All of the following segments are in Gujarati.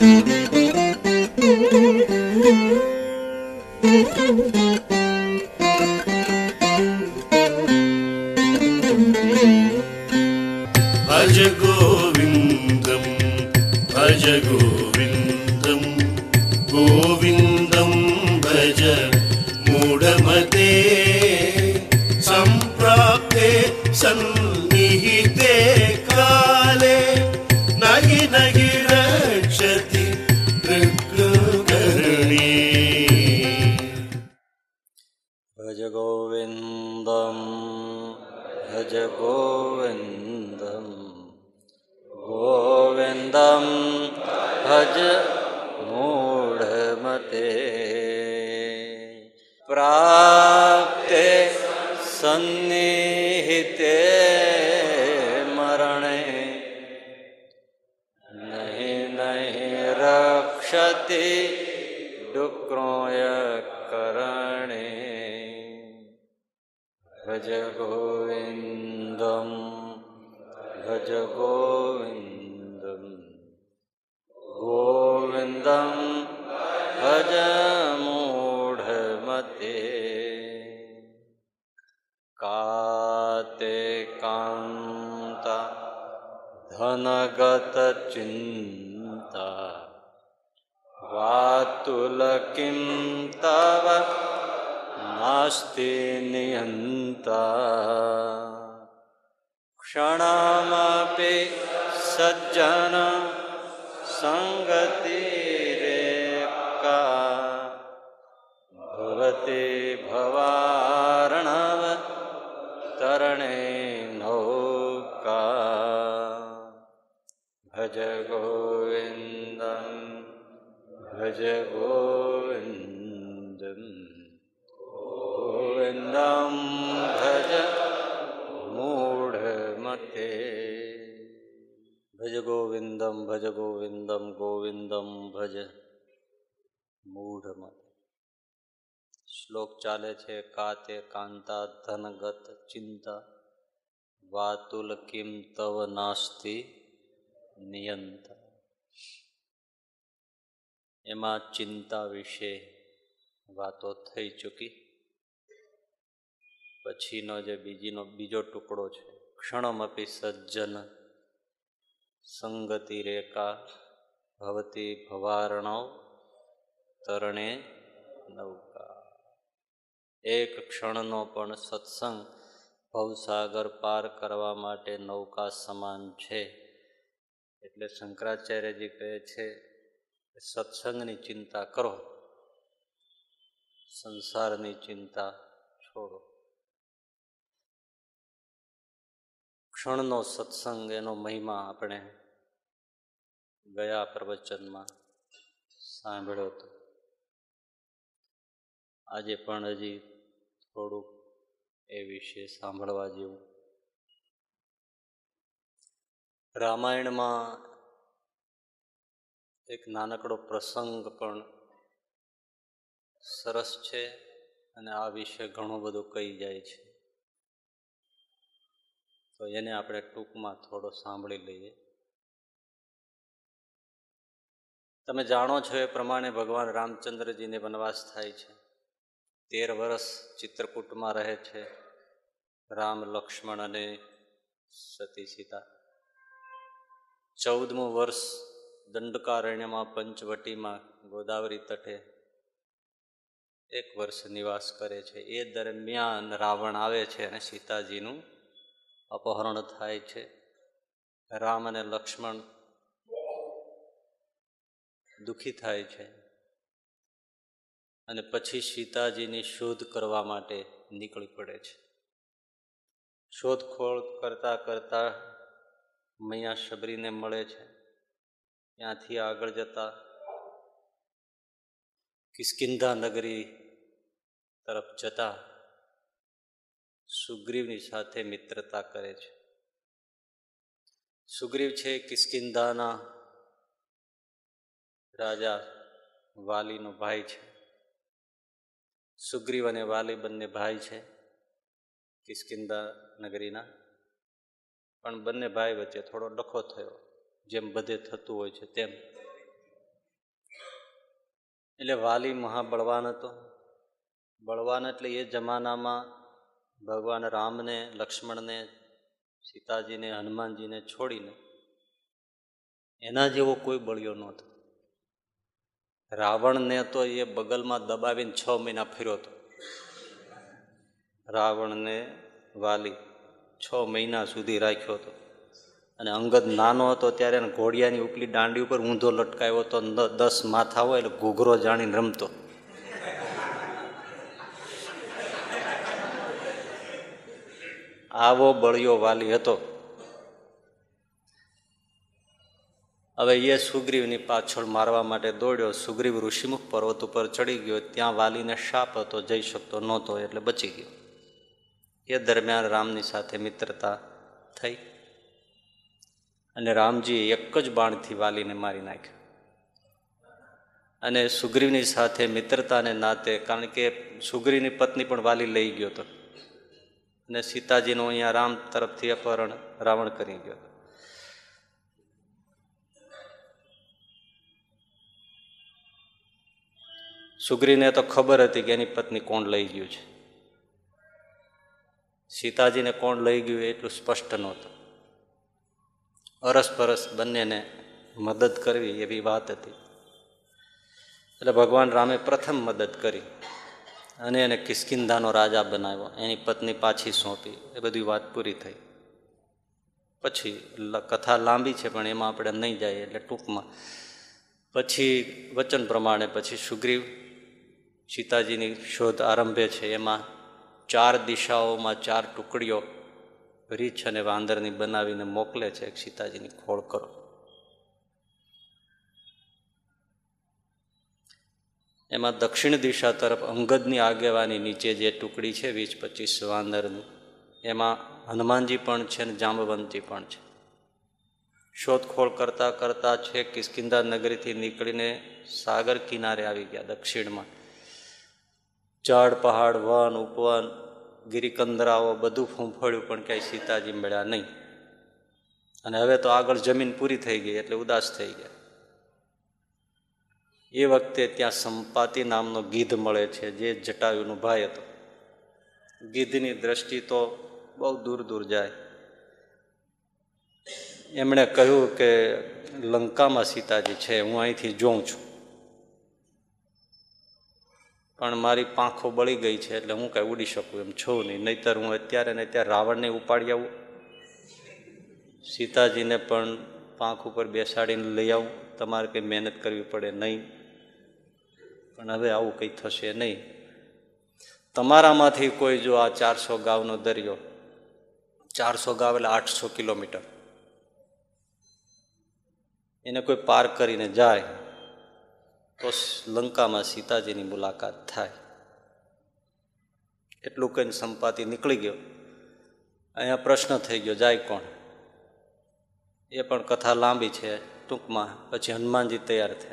Müzik કાતે ધનગત ચિંતા વાતુલ કિમ તવ નાસ્તિ નિયંતા એમાં ચિંતા વિશે વાતો થઈ ચૂકી પછીનો જે બીજીનો બીજો ટુકડો છે ક્ષણમપી સજ્જન સંગતિ રેખા ભવતી ભવારણવ તરણે નૌકા એક ક્ષણનો પણ સત્સંગ ભવસાગર પાર કરવા માટે નૌકા સમાન છે. એટલે શંકરાચાર્યજી કહે છે, સત્સંગની ચિંતા કરો. સંસારની ચિંતા છોડો. ક્ષણનો સત્સંગ એનો મહિમા આપણે ગયા પ્રવચનમાં સાંભળ્યો હતો. આજે પણ હજી થોડુંક એ વિશે સાંભળવા જેવું. રામાયણમાં એક નાનકડો પ્રસંગ પણ સરસ છે અને આ વિશે ઘણું બધું કહી જાય છે. તો એને આપણે ટૂંકમાં થોડો સાંભળી લઈએ. તમે જાણો છો એ પ્રમાણે ભગવાન રામચંદ્રજીને વનવાસ થાય છે. તેર વર્ષ ચિત્રકૂટમાં રહે છે રામ, લક્ષ્મણ અને સતી સીતા. ચૌદમું વર્ષ દંડકારણ્યમાં પંચવટીમાં ગોદાવરી તટે એક વર્ષ નિવાસ કરે છે. એ દરમિયાન રાવણ આવે છે અને સીતાજીનું અપહરણ થાય છે. રામ અને લક્ષ્મણ દુઃખી થાય છે. અને પછી સીતાજીની શોધ કરવા માટે નીકળી પડે છે. શોધખોળ કરતા કરતા મૈયા શબરીને મળે છે. ત્યાંથી આગળ જતા કિસ્કિંધા નગરી તરફ જતા સુગ્રીવની સાથે મિત્રતા કરે છે. સુગ્રીવ છે કિસ્કિંધાના રાજા વાલીનો ભાઈ છે. સુગ્રીવ અને વાલી બંને ભાઈ છે, કિસ્કિંદા નગરીના. પણ બંને ભાઈ વચ્ચે થોડો ડખો થયો, જેમ બધે થતું હોય છે તેમ. એટલે વાલી મહાબળવાન હતો. બળવાન એટલે એ જમાનામાં ભગવાન રામને, લક્ષ્મણને, સીતાજીને, હનુમાનજીને છોડીને એના જેવો કોઈ બળ્યો નહોતો. રાવણને તો એ બગલમાં દબાવીને છ મહિના ફેર્યો હતો. રાવણને વાલી છ મહિના સુધી રાખ્યો હતો. અને અંગદ નાનો હતો ત્યારે એને ઘોડિયાની ઉપલી દાંડી ઉપર ઊંધો લટકાયો હતો. દસ માથા હોય એટલે ઘૂઘરો જાણીને રમતો. આવો બળિયો વાલી હતો. હવે એ સુગ્રીવની પાછળ મારવા માટે દોડ્યો. સુગ્રીવ ઋષિમુખ પર્વત ઉપર ચડી ગયો. ત્યાં વાલીને શાપ હતો, જઈ શકતો નહોતો, એટલે બચી ગયો. એ દરમિયાન રામની સાથે મિત્રતા થઈ અને રામજીએ એક જ બાણથી વાલીને મારી નાખ્યો. અને સુગ્રીવની સાથે મિત્રતાને નાતે, કારણ કે સુગ્રીવની પત્ની પણ વાલી લઈ ગયો હતો. અને સીતાજીનું અહીંયા રામ તરફથી અપહરણ, રાવણ કરી ગયો હતો. સુગ્રીને તો ખબર હતી કે એની પત્ની કોણ લઈ ગયું છે. સીતાજીને કોણ લઈ ગયું એટલું સ્પષ્ટ નહોતું. અરસપરસ બંનેને મદદ કરવી એવી વાત હતી. એટલે ભગવાન રામે પ્રથમ મદદ કરી અને એને કિસ્કિંધાનો રાજા બનાવ્યો. એની પત્ની પાછી સોંપી. એ બધી વાત પૂરી થઈ. પછી કથા લાંબી છે, પણ એમાં આપણે નહીં જઈએ એટલે ટૂંકમાં. પછી વચન પ્રમાણે પછી સુગ્રીવ સીતાજીની શોધ આરંભે છે. એમાં ચાર દિશાઓમાં ચાર ટુકડીઓ રીછ અને વાંદરની બનાવીને મોકલે છે. સીતાજીની ખોળ કરો. એમાં દક્ષિણ દિશા તરફ અંગદની આગેવાની નીચે જે ટુકડી છે, વીસ પચીસ વાંદરની, એમાં હનુમાનજી પણ છે ને જાંબવંતી પણ છે. શોધખોળ કરતાં કરતાં છે કિસ્કિંદા નગરીથી નીકળીને સાગર કિનારે આવી ગયા દક્ષિણમાં. ઝાડ, પહાડ, વન, ઉપવન, ગિરિકંદરાઓ બધું ફૂંફળ્યું પણ ક્યાંય સીતાજી મળ્યા નહીં. અને હવે તો આગળ જમીન પૂરી થઈ ગઈ, એટલે ઉદાસ થઈ ગયા. એ વખતે ત્યાં સંપાતિ નામનો ગીધ મળે છે, જે જટાયુનો ભાઈ હતો. ગીધની દ્રષ્ટિ તો બહુ દૂર દૂર જાય. એમણે કહ્યું કે, લંકામાં સીતાજી છે, હું અહીંથી જોઉં છું. પણ મારી પાંખો બળી ગઈ છે એટલે હું કાંઈ ઉડી શકું એમ છું નહીં. નહીતર હું અત્યારે ને અત્યારે રાવણને ઉપાડી આવું. સીતાજીને પણ પાંખ ઉપર બેસાડીને લઈ આવું. તમારે કંઈ મહેનત કરવી પડે નહીં. પણ હવે આવું કંઈ થશે નહીં. તમારામાંથી કોઈ જો આ ચારસો ગાવનો દરિયો, ચારસો ગાવ એટલે આઠસો કિલોમીટર, એને કોઈ પાર કરીને જાય. તો લંકામાં સીતાજીની મુલાકાત થાય. એટલું કહીને સંપાતિ નીકળી ગયો. અહીંયા પ્રશ્ન થઈ ગયો, જાય કોણ? એ પણ કથા લાંબી છે, ટૂંકમાં પછી હનુમાનજી તૈયાર થયા.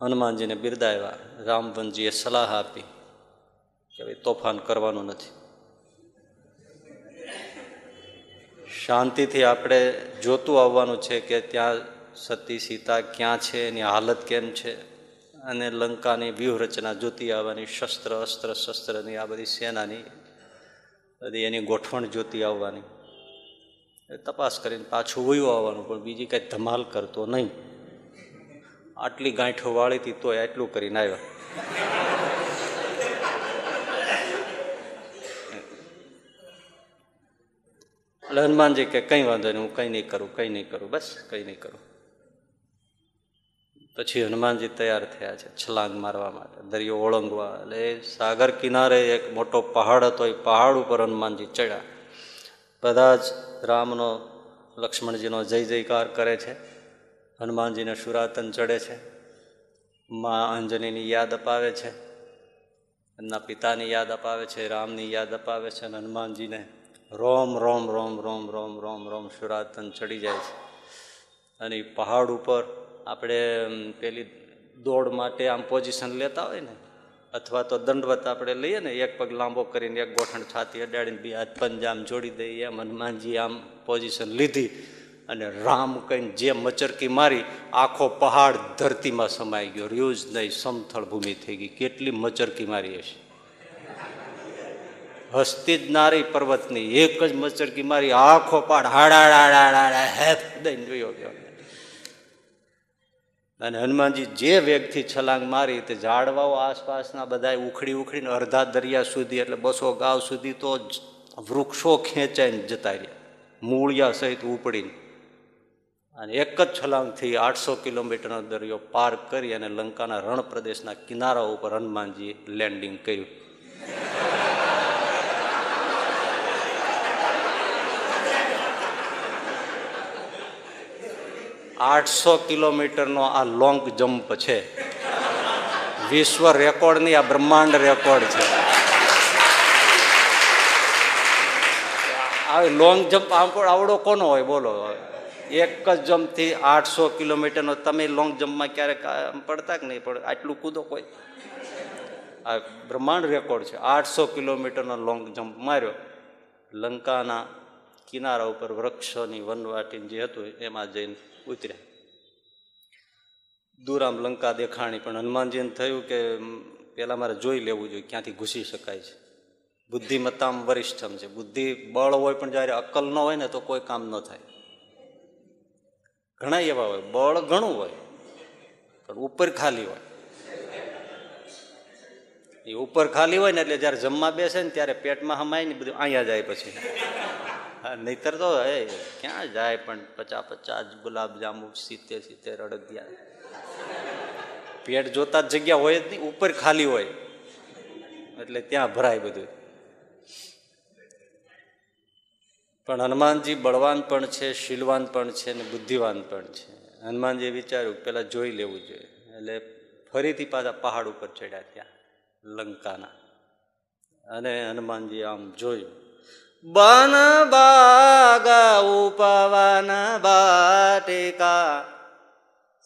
હનુમાનજીને બિરદાવ્યા. રામવનજીએ સલાહ આપી કે ભાઈ તોફાન કરવાનું નથી. શાંતિથી આપણે જોતું આવવાનું છે કે ત્યાં સતી સીતા ક્યાં છે, એની હાલત કેમ છે? અને લંકાની વ્યૂહરચના જોતી આવવાની શસ્ત્ર, અસ્ત્ર, શસ્ત્રની, આ બધી સેનાની, બધી એની ગોઠવણ જોતી આવવાની. એ તપાસ કરીને પાછું વયું આવવાનું, પણ બીજી કાંઈ ધમાલ કરતો નહીં. આટલી ગાંઠો વાળી હતી તોય આટલું કરીને આવ્યા. એટલે હનુમાનજી કે, કંઈ વાંધો નહીં, હું કંઈ નહીં કરું, કંઈ નહીં કરું, બસ, કંઈ નહીં કરું. પછી હનુમાનજી તૈયાર થયા છે છલાંગ મારવા માટે. દરિયો ઓળંગવા. એટલે સાગર કિનારે એક મોટો પહાડ હતો. એ પહાડ ઉપર હનુમાનજી ચડ્યા. બધા જ રામનો, લક્ષ્મણજીનો જય જયકાર કરે છે. હનુમાનજીને સુરાતન ચડે છે. મા અંજનીની યાદ અપાવે છે. એમના પિતાની યાદ અપાવે છે. રામની યાદ અપાવે છે અને હનુમાનજીને રોમ રોમ રોમ રોમ રોમ રોમ રોમ સુરાતન ચડી જાય છે. અને પહાડ ઉપર આપણે પેલી દોડ માટે આમ પોઝિશન લેતા હોય ને, અથવા તો દંડવત આપણે લઈએ ને, એક પગ લાંબો કરીને એક ગોઠણ છાતી અડાડીને બી હાથ પંજામ જોડી દઈએ, એમ હનુમાનજી આમ પોઝિશન લીધી અને રામ કહીને જે મચરકી મારી, આખો પહાડ ધરતીમાં સમાઈ ગયો, રહ્યું જ નહીં, સમથળ ભૂમિ થઈ ગઈ. કેટલી મચરકી મારી હશે? હસ્તી જ નારી પર્વતની, એક જ મચરકી મારી, આખો પાડ હાડા હેફ દઈને જોયો ગયો. અને હનુમાનજી જે વેગથી છલાંગ મારી તે ઝાડવાઓ આસપાસના બધા ઉખડી ઉખડીને અડધા દરિયા સુધી એટલે બસો ગાવ સુધી તો વૃક્ષો ખેંચાઈને જતા રહ્યા. મૂળિયા સહિત ઉપડીને. અને એક જ છલાંગથી આઠસો કિલોમીટરનો દરિયો પાર કરી અને લંકાના રણ પ્રદેશના કિનારા ઉપર હનુમાનજીએ લેન્ડિંગ કર્યું. આઠસો કિલોમીટરનો આ લોંગ જમ્પ છે. વિશ્વ રેકોર્ડની આ બ્રહ્માંડ રેકોર્ડ છે. આ લોંગ જમ્પ આવડો કોનો હોય? બોલો. એક જ જમ્પથી આઠસો કિલોમીટરનો તમે લોંગ જમ્પમાં ક્યારેક પડતા કે નહીં? પડે આટલું કૂદો કોઈ. આ બ્રહ્માંડ રેકોર્ડ છે. આઠસો કિલોમીટરનો લોંગ જમ્પ માર્યો. લંકાના કિનારા ઉપર વૃક્ષોની વનવાટી જે હતું એમાં જઈને ઉતર્યા. દૂર આમ લંકા દેખાણી પણ હનુમાનજીને થયું કે પેલા મારે જોઈ લેવું જોઈએ, ક્યાંથી ઘૂસી શકાય છે. બુદ્ધિમત્તામ વરિષ્ઠમ છે. બુદ્ધિ બળ હોય પણ જ્યારે અક્કલ ન હોય ને તો કોઈ કામ ન થાય. ઘણા એવા હોય. બળ ઘણું હોય, પણ ઉપર ખાલી હોય. એ ઉપર ખાલી હોય ને એટલે જ્યારે જમવા બેસે ને ત્યારે પેટમાં હમાય ને બધું અહીંયા જાય પછી. નહીતર તો હે ક્યાં જાય પણ પચાસ પચાસ ગુલાબ જાંબુ સિત્તેર સિત્તેર અડગ્યા પેટ જોતા જ જગ્યા હોય જ નહીં, ઉપર ખાલી હોય. એટલે ત્યાં ભરાય બધું. પણ હનુમાનજી બળવાન પણ છે, શીલવાન પણ છે ને બુદ્ધિવાન પણ છે. હનુમાનજીએ વિચાર્યું પેલા જોઈ લેવું જોઈએ. એટલે ફરીથી પાછા પહાડ ઉપર ચડ્યા ત્યાં, લંકાના. અને હનુમાનજી આમ જોયું. બન બાગ ઉપવન બાટિકા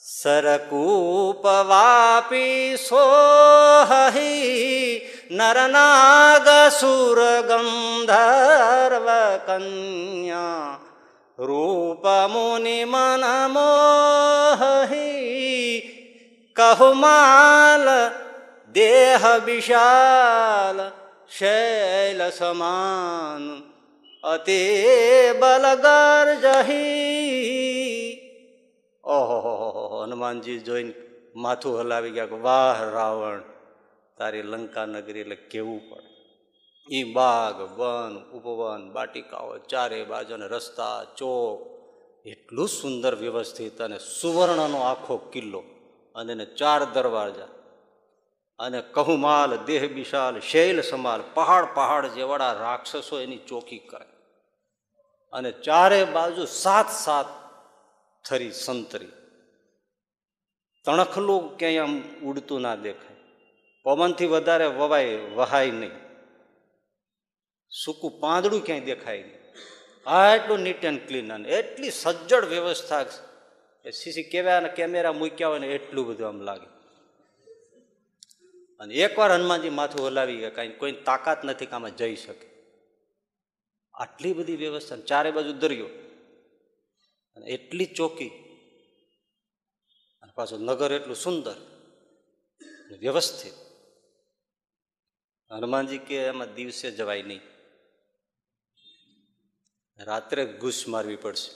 સરકૂપ વાપી સોહી નરનાગ સુર ગંધર્વ કન્યા રૂપ મુનિ મન મોહી કહુમાલ દેહ વિશાલ શૈલ સમાન અતિ બલગર જહી. ઓહો હનુમાનજી જોઈને માથું હલાવી ગયા કે વાહ રાવણ, તારી લંકા નગરી એટલે કેવું પડે એ બાગ, વન, ઉપવન, બાટિકાઓ, ચારે બાજુને રસ્તા, ચોક, એટલું સુંદર વ્યવસ્થિત અને સુવર્ણનો આખો કિલ્લો અને એને ચાર દરવાજા. અને કહુમાલ, દેહ વિશાલ, શૈલ સમાલ, પહાડ પહાડ જેવાળા રાક્ષસો એની ચોકી કરે. અને ચારે બાજુ સાત સાત થરી સંતરી. તણખલું ક્યાંય આમ ઉડતું ના દેખાય. પવનથી વધારે વવાય, વહાય નહીં. સૂકું પાંદડું ક્યાંય દેખાય નહીં. આટલું નીટ એન્ડ ક્લીન અને એટલી સજ્જડ વ્યવસ્થા સીસી કેમેરા કેમેરા મૂક્યા હોય ને એટલું બધું આમ લાગે. અને એકવાર હનુમાનજી માથું હલાવી ગયા, કાંઈ કોઈ તાકાત નથી કે આમાં જઈ શકે. આટલી બધી વ્યવસ્થા ચારે બાજુ દરિયો. અને એટલી ચોકી. અને પાછું નગર એટલું સુંદર વ્યવસ્થિત. હનુમાનજી કે એમાં દિવસે જવાય નહીં. રાત્રે ઘૂસ મારવી પડશે.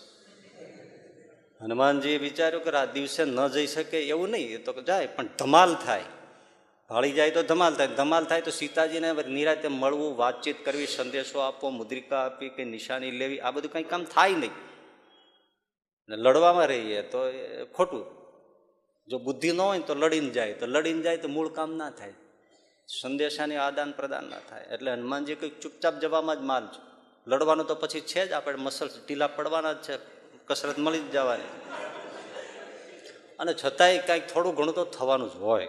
હનુમાનજીએ વિચાર્યું કે આ દિવસે ન જઈ શકે એવું નહીં, એ તો જાય, પણ ધમાલ થાય. ભાળી જાય તો ધમાલ થાય. ધમાલ થાય તો સીતાજીને નિરાતે મળવું, વાતચીત કરવી, સંદેશો આપવો, મુદ્રિકા આપવી કે નિશાની લેવી, આ બધું કંઈ કામ થાય નહીં. ને લડવામાં રહીએ તો ખોટું. જો બુદ્ધિ ન હોય તો લડીને જાય. તો લડીને જાય તો મૂળ કામ ના થાય. સંદેશાની આદાન પ્રદાન ના થાય. એટલે હનુમાનજી કંઈક ચૂપચાપ જવામાં જ માલ છે. લડવાનું તો પછી છે જ, આપણે મસલ ઢીલા પડવાના જ છે. કસરત મળી જ જવાની. અને છતાંય કાંઈક થોડું ઘણું તો થવાનું જ હોય.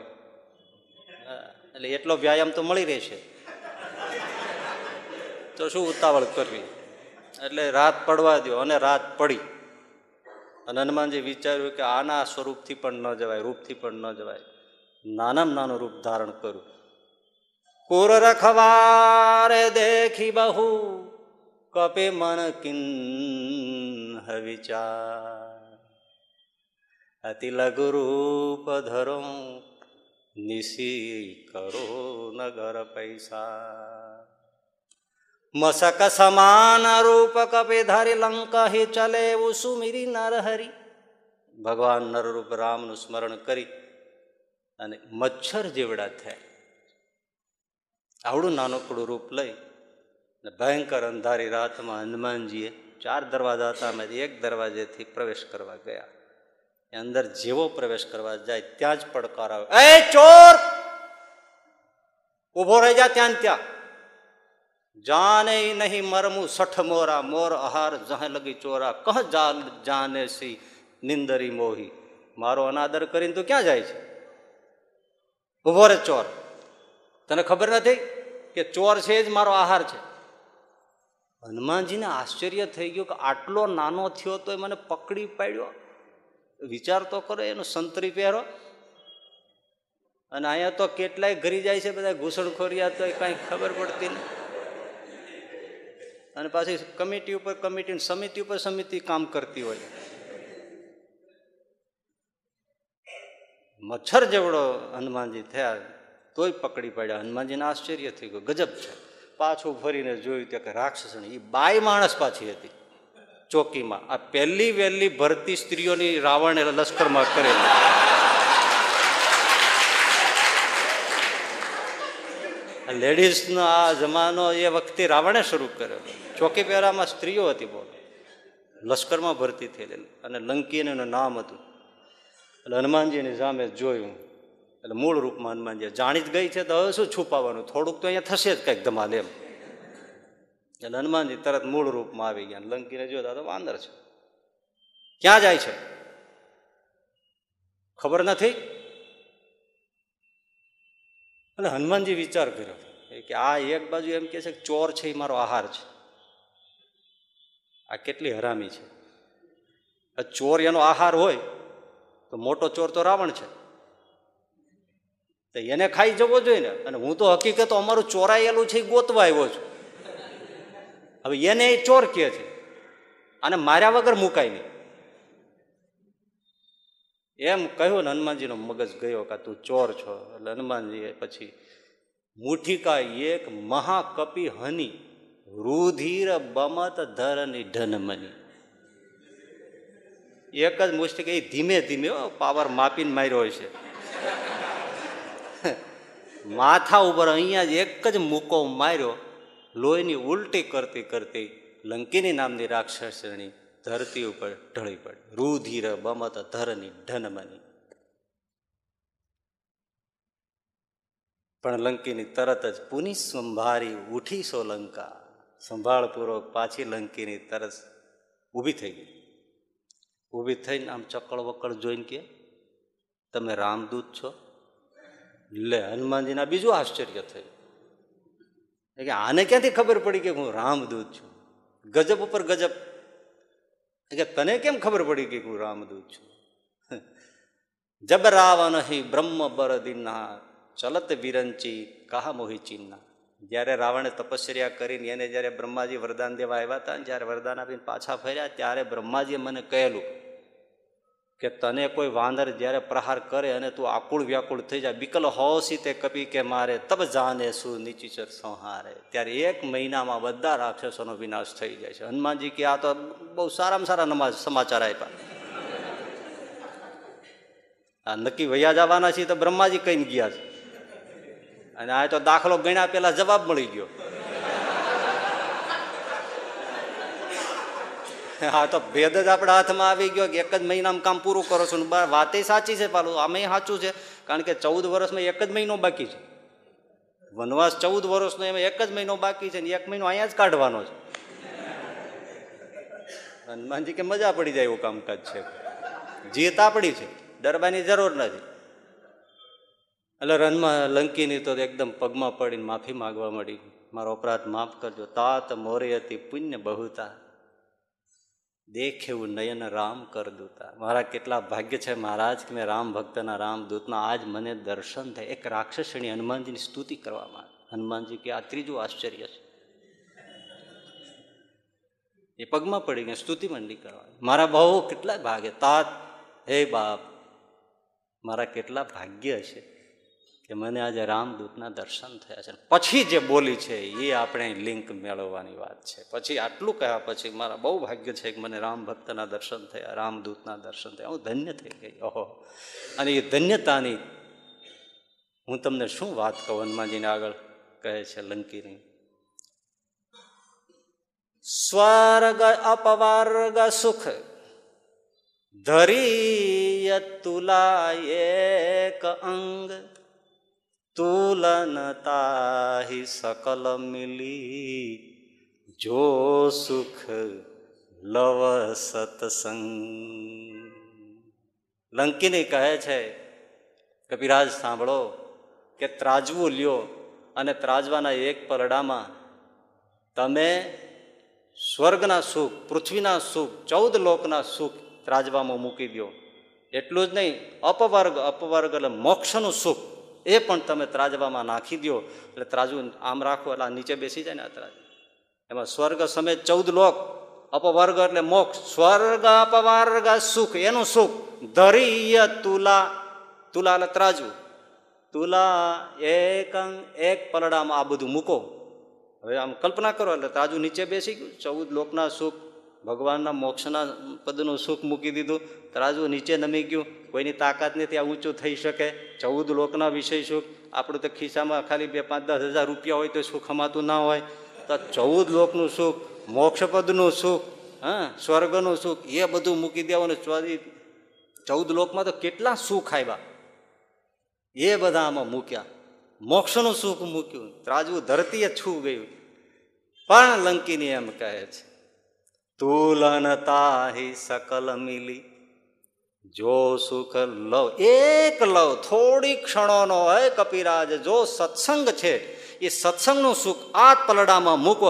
એટલે એટલો વ્યાયામ તો મળી રહેશે. તો શું ઉતાવળ કરવી? એટલે રાત પડવા દો અને રાત પડી. અને હનુમાનજી વિચાર્યું કે આના સ્વરૂપથી પણ ન જવાય, રૂપથી પણ ન જવાય. નાનામાં નાનું રૂપ ધારણ કર્યું. કુર રખવારે દેખી બહુ, કપે મન કિન વિચાર. અતિ લઘુ રૂપ ધરો નિશી કરો નગર પૈસા. મસક સમાન રૂપ કપે ધારી લંકા હે ચલે એવું સુમિરી નરહરી. ભગવાન નરરૂપ રામનું સ્મરણ કરી અને મચ્છર જેવડા થયા. આવડું નાનકડું રૂપ લઈ ને ભયંકર અંધારી રાતમાં હનુમાનજીએ ચાર દરવાજા હતા, અમે એક દરવાજેથી પ્રવેશ કરવા ગયા. એ અંદર જેવો પ્રવેશ કરવા જાય, ત્યાં જ પડકાર આવે. એ ચોર! ઊભો રહી જા ત્યાં ત્યાં. જાને નહીં મરમું, સઠ મોરા, મોર આહાર જહે લગી ચોરા. કહ જાલ જાને સી નિંદરી મોહી? મારો અનાદર કરીને તું ક્યાં જાય છે? ઊભો રે ચોર. તને ખબર નથી કે ચોર છે જ મારો આહાર છે? હનુમાનજીને આશ્ચર્ય થઈ ગયું કે આટલો નાનો થયો તો મને પકડી પાડ્યો. વિચાર તો કરો એનો સંતરી પહેરો. અને અહીંયા તો કેટલાય ઘરી જાય છે બધા ઘૂસણખોરિયા તો કાંઈ ખબર પડતી નહીં અને પાછી કમિટી ઉપર કમિટી સમિતિ ઉપર સમિતિ કામ કરતી હોય. મચ્છર જેવડો હનુમાનજી થયા, તોય પકડી પડ્યા. હનુમાનજીને આશ્ચર્ય થઈ ગયું, ગજબ છે. પાછું ફરીને જોયું ત્યાં કે રાક્ષસણી એ બાય માણસ પાછી હતી. ચોકીમાં. આ પહેલી વહેલી ભરતી સ્ત્રીઓની રાવણે લશ્કરમાં કરેલી. લેડીઝનો આ જમાનો એ વખતે રાવણે શરૂ કર્યો. ચોકી પહેરામાં સ્ત્રીઓ હતી બહુ. લશ્કરમાં ભરતી થયેલી. અને લંકીને એનું નામ હતું. એટલે હનુમાનજીની સામે જોયું. એટલે મૂળ રૂપમાં હનુમાનજી જાણી જ ગઈ છે તો હવે શું છુપાવવાનું? થોડુંક તો અહીંયા થશે જ કંઈક ધમાલ એમ. એટલે હનુમાનજી તરત મૂળ રૂપમાં આવી ગયા. લંકીને જોતા તો વાંદર છે. ક્યાં જાય છે? ખબર નથી? અને હનુમાનજી વિચાર કર્યો કે આ એક બાજુ એમ કે છે કે ચોર છે એ મારો આહાર છે. આ કેટલી હરામી છે. ચોર એનો આહાર હોય તો મોટો ચોર તો રાવણ છે. તો એને ખાઈ જવો જોઈએ ને. અને હું તો હકીકત અમારું ચોરાયેલું છે એ ગોતવા આવ્યો છું. હવે એને એ ચોર કહે છે અને માર્યા વગર મુકાય નહીં. એમ કહ્યું ને હનુમાનજીનો મગજ ગયો કે તું ચોર છો. એટલે હનુમાનજીએ પછી, મુઠિકા એક મહાકપી હની, રુધિર બમત ધરની ઢનમની. એક જ મુષ્ટિક એ ધીમે ધીમે પાવર માપીને માર્યો હોય છે. માથા ઉપર અહીંયા જ એક જ મૂકો માર્યો લોહીની ઉલટી કરતી કરતી લંકીની નામની રાક્ષસણી ધરતી ઉપર ઢળી પડી. રુધિર, બમત, ધરની, ઢનમની. પણ લંકીની તરત જ પુનિ સંભારી ઉઠી સો લંકા. સંભાળપૂર્વક પાછી લંકીની તરત ઊભી થઈ ગઈ. ઊભી થઈને આમ ચકળ વકળ જોઈને કે, તમે રામદૂત છો? લે, હનુમાનજીના બીજું આશ્ચર્ય થયું. કે આને ક્યાંથી ખબર પડી કે હું રામદૂત છું? ગજબ ઉપર ગજબ. કે તને કેમ ખબર પડી કે હું રામદૂત છું? જબ રાવણ હિ બ્રહ્મ બરદિના ચલત વિરંચી કહા મોહી ચિન્ના. જ્યારે રાવણે તપશ્ચર્યા કરીને એને જ્યારે બ્રહ્માજી વરદાન દેવા આવ્યા હતા જ્યારે વરદાન આપીને પાછા ફર્યા, ત્યારે બ્રહ્માજીએ મને કહેલું કે તને કોઈ વાંદર જ્યારે પ્રહાર કરે અને તું આકુળ વ્યાકુળ થઈ જાય બિકલ હોસી તે કપી કે મારે, તબ જાને શું નીચીચર સંહારે. ત્યારે એક મહિનામાં બધા રાક્ષસોનો વિનાશ થઈ જાય છે. હનુમાનજી કે આ તો બહુ સારામાં સારા નમાજ સમાચાર આપ્યા આ નક્કી વૈયા જવાના છીએ તો બ્રહ્માજી કહીને ગયા છે. અને આ તો દાખલો ગણ્યા પહેલાં જવાબ મળી ગયો. હા, તો ભેદ જ આપણા હાથમાં આવી ગયો કે એક જ મહિનામાં કામ પૂરું કરો છો. ને વાતે સાચી છે પાલું આમે સાચું છે. કારણ કે ચૌદ વર્ષમાં એક જ મહિનો બાકી છે. વનવાસ ચૌદ વર્ષનો એમાં એક જ મહિનો બાકી છે ને એક મહિનો અહીંયા જ કાઢવાનો છે. હનુમાનજી કે મજા પડી જાય એવું કામકાજ છે. જીત આપણી છે, ડરવાની જરૂર નથી. એટલે રનમાં લંકીની તો એકદમ પગમાં પડીને માફી માગવા મળી મારો અપરાધ માફ કરજો. તાત મોરે હતી પુણ્ય બહુતા. દેખેવું નયન રામ કર દૂતા. મારા કેટલા ભાગ્ય છે મહારાજ કે મેં રામ ભક્તના રામ દૂતના આજ મને દર્શન થાય. એક રાક્ષસણી હનુમાનજીની સ્તુતિ કરવામાં હનુમાનજી કે આ ત્રીજું આશ્ચર્ય છે. એ પગમાં પડી ગયા સ્તુતિ મંડી કરવાની મારા બહુ કેટલા ભાગે તાત, હે બાપ, મારા કેટલા ભાગ્ય છે. કે મને આજે રામદૂતના દર્શન થયા છે. પછી જે બોલી છે, એ આપણે લિંક મેળવવાની વાત છે. પછી આટલું કહ્યા પછી મારા બહુ ભાગ્ય છે કે મને રામ ભક્તના દર્શન થયા, રામદૂતના દર્શન થયા. હું ધન્ય થઈ ગઈ. ઓહો. અને એ ધન્યતાની હું તમને શું વાત કહું? હનુમાનજીને આગળ કહે છે લંકીની. સ્વર્ગ અપવર્ગ સુખ ધરી તુલા એક અંગ તુલનતા હિ સકલ મિલી. જો સુખ લવ સતસંગ. લંકીને કહે છે, કપિરાજ, સાંભળો કે ત્રાજવું લ્યો અને ત્રાજવાના એક પરડામાં તમે સ્વર્ગના સુખ, પૃથ્વીના સુખ, ચૌદ લોકના સુખ ત્રાજવામાં મૂકી દો એટલું જ નહીં, અપવર્ગ અપવર્ગ એટલે મોક્ષનું સુખ. એ પણ તમે ત્રાજવામાં નાખી દો એટલે ત્રાજુ આમ રાખો, એટલે નીચે બેસી જાય ને આ ત્રાજુ. એમાં સ્વર્ગ સમેત ચૌદ લોક, અપવર્ગ એટલે મોક્ષ. સ્વર્ગ, અપવર્ગ, સુખ, એનું સુખ. ધરીય તુલા. તુલા એટલે ત્રાજુ તુલા એક એક પલડામાં આ બધું મૂકો. હવે આમ કલ્પના કરો, એટલે તાજુ નીચે બેસી ગયું. ચૌદ લોકના સુખ ભગવાનના મોક્ષના પદનું સુખ મૂકી દીધું, તરાજુ નીચે નમી ગયું, કોઈની તાકાત નથી, આ ઊંચું થઈ શકે. ચૌદ લોકના વિષય સુખ, આપણું તો ખિસ્સામાં ખાલી બે પાંચ દસ હજાર રૂપિયા હોય તો સુખ અમાતું ના હોય. તો ચૌદ લોકનું સુખ, મોક્ષપદનું સુખ, હા, સ્વર્ગનું સુખ, એ બધું મૂકી દેવાનું ચોરી ચૌદ લોકમાં તો કેટલા સુખ આવ્યા? એ બધા આમાં મૂક્યા. મોક્ષનું સુખ મૂક્યું. ત્રાજવું ધરતીએ છૂ ગયું. પણ લંકીની એમ કહે છે તુલનતા હિ સકલ મિલી. જો સુખ લવ, એક લવ થોડી ક્ષણોનો હે કપિરાજ, જો સત્સંગ છે, એ સત્સંગનું સુખ આ પલડામાં મૂકો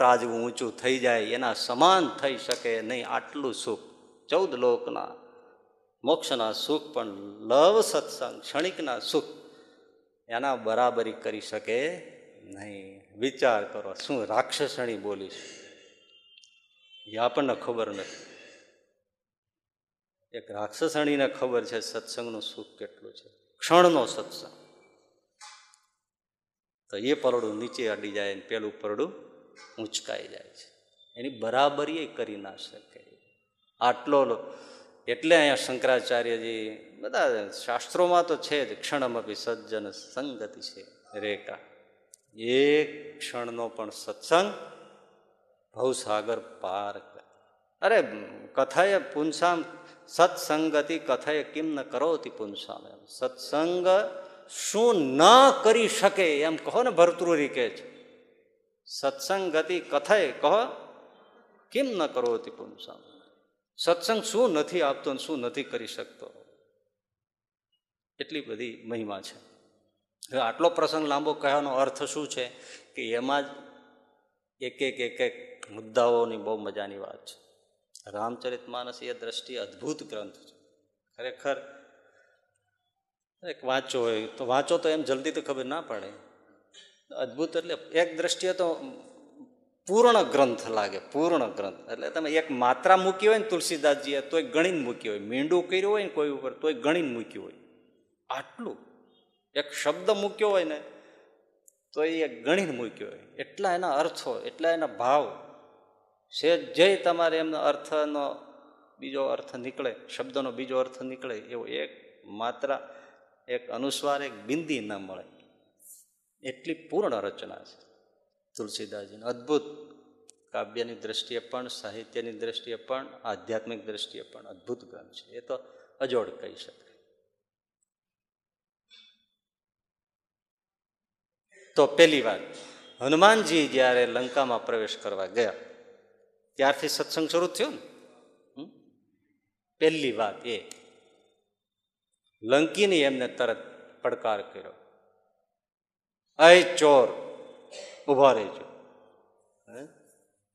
ત્રાજવું ઊંચું થઈ જાય, એના સમાન થઈ શકે નહીં આટલું સુખ. ચૌદ લોકના, મોક્ષના સુખ પણ લવ સત્સંગ, ક્ષણિકના સુખ, એના બરાબરી કરી શકે નહીં. વિચાર કરો, શું રાક્ષસણી બોલીશ એ આપણને ખબર નથી. એક રાક્ષસણીને ખબર છે સત્સંગનું સુખ કેટલું છે. ક્ષણનો સત્સંગ. તો એ પરડું નીચે અડી જાય ને પેલું પરડું ઊંચકાઈ જાય છે. એની બરાબરી કરી ના શકે. આટલો એટલે અહીંયા શંકરાચાર્યજી બધા શાસ્ત્રોમાં તો છે જ ક્ષણમપી સજ્જન સંગતિ છે રેખા. એક ક્ષણનો પણ સત્સંગ ભવસાગર પાર અરે, કથાએ પુંસામ સત્સંગતિ કથાએ કેમ ન કરોતી પુંસામ એમ સત્સંગ શું ન કરી શકે એમ કહો ને ભરતૃરી કે છે. સત્સંગતિ કથાએ કહો, કેમ ન કરોતી પુંસામ સત્સંગ શું નથી આપતો શું નથી કરી શકતો? એટલી બધી મહિમા છે. હવે આટલો પ્રસંગ લાંબો કહેવાનો અર્થ શું છે કે એમાં જ એક એક એક એક મુદ્દાઓની બહુ મજાની વાત છે. રામચરિત માનસ એ દ્રષ્ટિએ અદ્ભુત ગ્રંથ છે. ખરેખર એક વાંચો હોય તો વાંચો તો એમ જલ્દી તો ખબર ના પડે. અદ્ભુત એટલે એક દ્રષ્ટિએ તો પૂર્ણ ગ્રંથ લાગે, પૂર્ણ ગ્રંથ. એટલે તમે એક માત્રા મૂકી હોય ને તુલસીદાસજીએ, તોય ગણીને મૂકી હોય. મીંડું કર્યું હોય ને કોઈ ઉપર, તોય ગણીને મૂક્યું હોય. આટલું એક શબ્દ મૂક્યો હોય ને, તો એ ગણીને મૂક્યો હોય. એટલા એના અર્થો, એટલા એના ભાવ. છે જે તમારે એમનો અર્થનો બીજો અર્થ નીકળે, શબ્દનો બીજો અર્થ નીકળે, એવો એક માત્રા, એક અનુસ્વાર, એક બિંદી ન મળે. એટલી પૂર્ણ રચના છે. તુલસીદાસજીની અદ્ભુત કાવ્યની દ્રષ્ટિએ પણ, સાહિત્યની દ્રષ્ટિએ પણ, આધ્યાત્મિક દ્રષ્ટિએ પણ અદ્ભુત ગ્રંથ છે. એ તો અજોડ કહી શકાય. તો પહેલી વાત, હનુમાનજી જ્યારે લંકામાં પ્રવેશ કરવા ગયા, ત્યારથી સત્સંગ શરૂ થયો ને? પહેલી વાત એ, લંકીની એમને તરત પડકાર કર્યો. અય ચોર ઊભા રહેજો.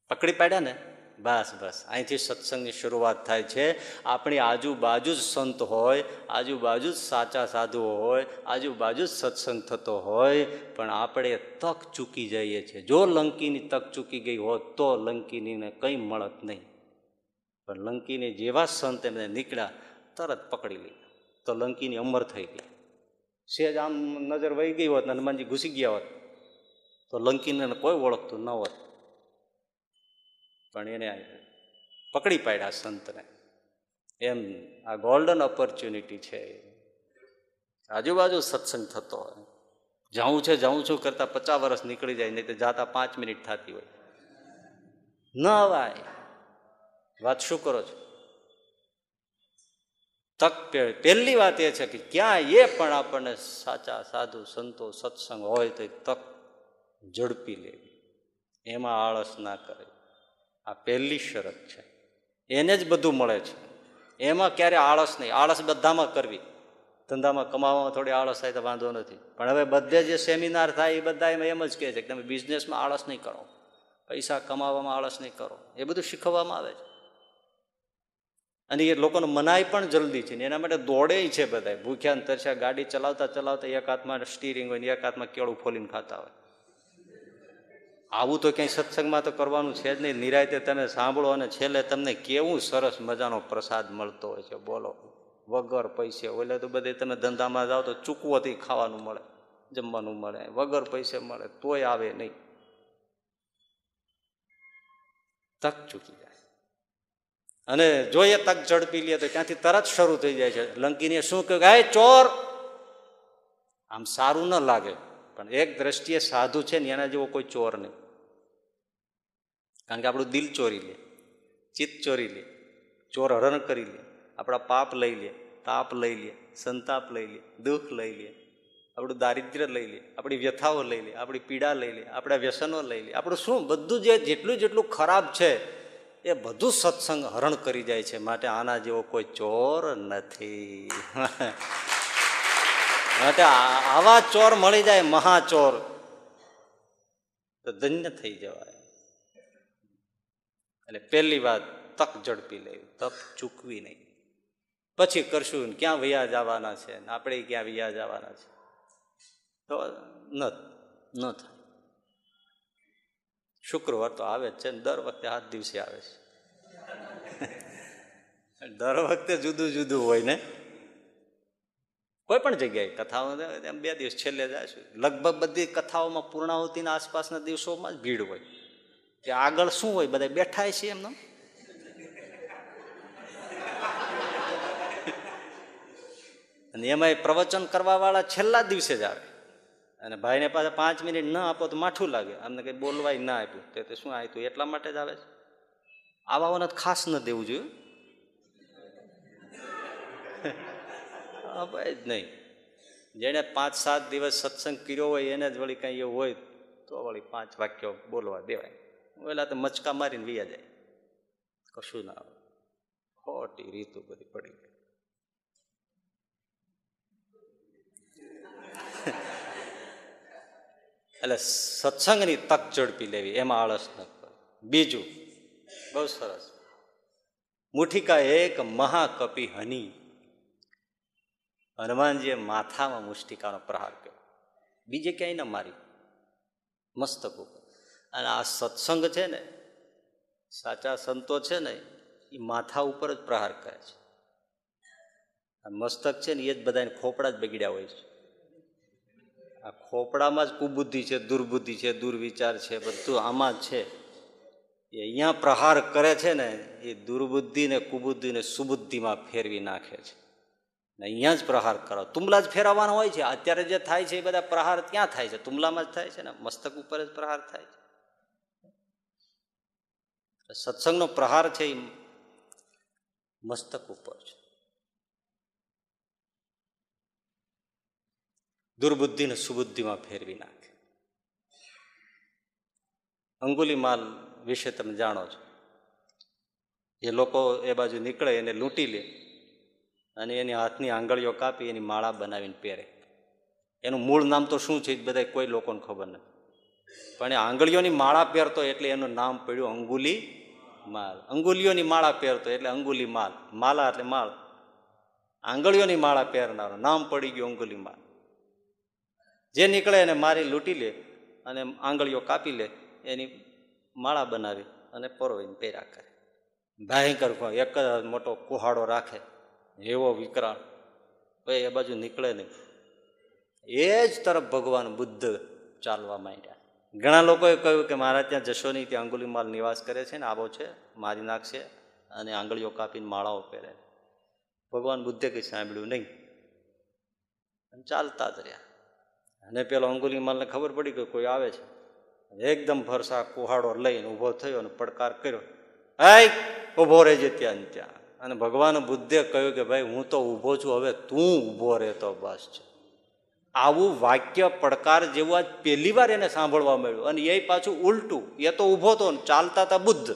પકડી પાડ્યા ને? બસ બસ. અહીંથી સત્સંગની શરૂઆત થાય છે. આપણી આજુબાજુ જ સંત હોય, આજુબાજુ જ સાચા સાધુઓ હોય, આજુબાજુ જ સત્સંગ થતો હોય, પણ આપણે તક ચૂકી જઈએ છીએ. જો લંકીની તક ચૂકી ગઈ હોત, તો લંકીનીને કંઈ મળત નહીં. પણ લંકીની જેવા સંત એમને નીકળ્યા, તરત પકડી લીધા. તો લંકીની અમર થઈ ગઈ. સેજ આમ નજર વહી ગઈ હોત ને હનુમાનજી ઘૂસી ગયા હોત, તો લંકીને કોઈ ઓળખતું ન હોત. પણ એને પકડી પાડ્યા સંતને. એમ આ ગોલ્ડન ઓપોર્ચ્યુનિટી છે આજુબાજુ સત્સંગ થતો હોય. જાઉં છે, જાઉં છું કરતાં પચાસ વર્ષ નીકળી જાય, નહીં તો જાતા પાંચ મિનિટ થતી હોય. ન અવાય. વાત શું કરો છો? તક પહેલી વાત એ છે કે ક્યાં એ પણ આપણને સાચા સાધુ, સંતો, સત્સંગ હોય તો તક ઝડપી લેવી. એમાં આળસ ના કરે. આ પહેલી શરત છે. એને જ બધું મળે છે. એમાં ક્યારે આળસ નહીં. આળસ બધામાં કરવી. ધંધામાં કમાવામાં થોડી આળસ થાય તો વાંધો નથી. પણ હવે બધે જે સેમિનાર થાય એ બધા એમાં એમ જ કહે છે કે તમે બિઝનેસમાં આળસ નહીં કરો. પૈસા કમાવામાં આળસ નહીં કરો. એ બધું શીખવવામાં આવે છે. અને એ લોકોને મનાય પણ જલ્દી છે ને એના માટે દોડે છે બધા ભૂખ્યા તરસ્યા, ગાડી ચલાવતા ચલાવતા એક હાથમાં સ્ટીરિંગ હોય ને એક હાથમાં કેળું ફોલીને ખાતા હોય. આવું તો ક્યાંય સત્સંગમાં તો કરવાનું છે જ નહીં. નિરાયતે તમે સાંભળો અને છેલ્લે તમને કેવું સરસ મજાનો પ્રસાદ મળતો હોય છે. બોલો. વગર પૈસે. ઓલે તો બધે તમે ધંધામાં જાઓ તો ચૂકવોથી ખાવાનું મળે, જમવાનું મળે. વગર પૈસે મળે. તોય આવે નહીં. તક ચૂકી જાય. અને જો એ તક ઝડપી લે તો ત્યાંથી તરત શરૂ થઈ જાય છે. લંકીને શું કહ્યું? કે ચોર, આમ સારું ન લાગે. પણ એક દ્રષ્ટિએ સાધુ છે ને એના જેવો કોઈ ચોર નહીં. કારણ કે આપણું દિલ ચોરી લે, ચિત્ત ચોરી લે, ચોર હરણ કરી લે, આપણા પાપ લઈ લે, તાપ લઈ લે, સંતાપ લઈ લે, દુઃખ લઈ લે, આપણું દારિદ્ર્ય લઈ લે, આપણી વ્યથાઓ લઈ લે, આપણી પીડા લઈ લે, આપણા વ્યસનો લઈ લે. આપણું શું? બધું જે જેટલું જેટલું ખરાબ છે, એ બધું સત્સંગ હરણ કરી જાય છે. માટે આના જેવો કોઈ ચોર નથી. આવા ચોર મળી જાય, મહાચોર, તો ધન્ય થઈ જવાય. એટલે પહેલી વાત, તક ઝડપી લેવી, તક ચૂકવી નહીં. પછી કરશું ક્યાં વૈયા જવાના છે આપણે ક્યાં વૈયા જવાના છે? તો ન ન થાય. શુક્રવાર તો આવે જ છે ને, દર વખતે આઠ દિવસે આવે છે. દર વખતે જુદું જુદું હોય ને. કોઈ પણ જગ્યાએ. કથાઓ બે દિવસ છેલ્લે જઈશું લગભગ બધી કથાઓમાં પૂર્ણાહુતિના આસપાસના દિવસોમાં જ ભીડ હોય. કે આગળ શું હોય? બધા બેઠા છે એમનો અને એમાં પ્રવચન કરવા વાળા છેલ્લા દિવસે જ આવે. અને ભાઈને પાસે પાંચ મિનિટ ન આપો તો માઠું લાગે. અમને કંઈ બોલવાય ના આપ્યું. તે શું આવ્યું એટલા માટે જ આવે છે. આવાઓને ખાસ ન દેવું જોઈએ. ભાઈ જ નહીં. જેણે પાંચ સાત દિવસ સત્સંગ કર્યો હોય, એને જ વળી કંઈ એવું હોય, તો વળી પાંચ વાક્યો બોલવા દેવાય. ઓલા તો મચકા મારીને વિયા જાય. કશું ના આવે. ખોટી રીતું બધી પડી ગઈ. એટલે સત્સંગની તક ઝડપી લેવી, એમાં આળસ ન બીજું, બહુ સરસ. મુઠિકા એક મહાકપી હની. હનુમાનજીએ માથામાં મુષ્ટિકાનો પ્રહાર કર્યો. બીજે ક્યાંય ન મારી મસ્તક ઉપર અને આ સત્સંગ છે ને, સાચા સંતો છે ને, એ માથા ઉપર જ પ્રહાર કરે છે. આ મસ્તક છે ને, એ જ બધાને ખોપડા જ બગડ્યા હોય છે. આ ખોપડામાં જ કુબુદ્ધિ છે, દુર્બુદ્ધિ છે, દુર્વિચાર છે, બધું આમાં જ છે. એ અહીંયા પ્રહાર કરે છે ને, એ દુર્બુદ્ધિને કુબુદ્ધિને સુબુદ્ધિમાં ફેરવી નાખે છે. ને અહીંયા જ પ્રહાર કરો. તુમલા જ ફેરવવાનો હોય છે. અત્યારે જે થાય છે એ બધા પ્રહાર ક્યાં થાય છે? તુમલામાં જ થાય છે ને? મસ્તક ઉપર જ પ્રહાર થાય છે. સત્સંગનો પ્રહાર છે એ મસ્તક ઉપર છે. દુર્બુદ્ધિને સુબુદ્ધિમાં ફેરવી નાખે. અંગુલી માલ વિશે તમે જાણો છો. એ લોકો એ બાજુ નીકળે, એને લૂંટી લે. અને એની હાથની આંગળીઓ કાપી, એની માળા બનાવીને પહેરે. એનું મૂળ નામ તો શું છે બધા કોઈ લોકોને ખબર નથી. પણ એ આંગળીઓની માળા પહેરતો એટલે એનું નામ પડ્યું અંગુલી માલ અંગુલીઓની માળા પહેરતો એટલે અંગુલી માલ માલા એટલે માળ. આંગળીઓની માળા પહેરનારો. નામ પડી ગયું અંગુલી માલ જે નીકળે એને મારી લૂંટી લે અને આંગળીઓ કાપી લે, એની માળા બનાવી અને પરોવીને પહેર્યા કરે. ભયંકર એક જ મોટો કુહાડો રાખે. એવો વિકરાળ. ભાઈ એ બાજુ નીકળે નહીં. એ જ તરફ ભગવાન બુદ્ધ ચાલવા માંડ્યા. ઘણા લોકોએ કહ્યું કે મારા ત્યાં જશો નહીં, ત્યાં અંગુલીમાલ નિવાસ કરે છે ને, આવો છે, મારી નાખશે અને આંગળીઓ કાપીને માળાઓ પહેરે. ભગવાન બુદ્ધે કંઈ સાંભળ્યું નહીં. અને ચાલતા જ રહ્યા. અને પેલો અંગુલીમાલને ખબર પડી કે કોઈ આવે છે. એકદમ ફરસા કુહાડો લઈને ઊભો થયો અને પડકાર કર્યો. હાય, ઊભો રહેજે ત્યાં ને ત્યાં. અને ભગવાન બુદ્ધે કહ્યું કે ભાઈ, હું તો ઊભો છું, હવે તું ઊભો રહેતો બસ છે. આવું વાક્ય પડકાર જેવું આજ પહેલી વાર એને સાંભળવા મળ્યું અને એ પાછું ઉલટું. એ તો ઊભો તો ને, ચાલતા હતા બુદ્ધ.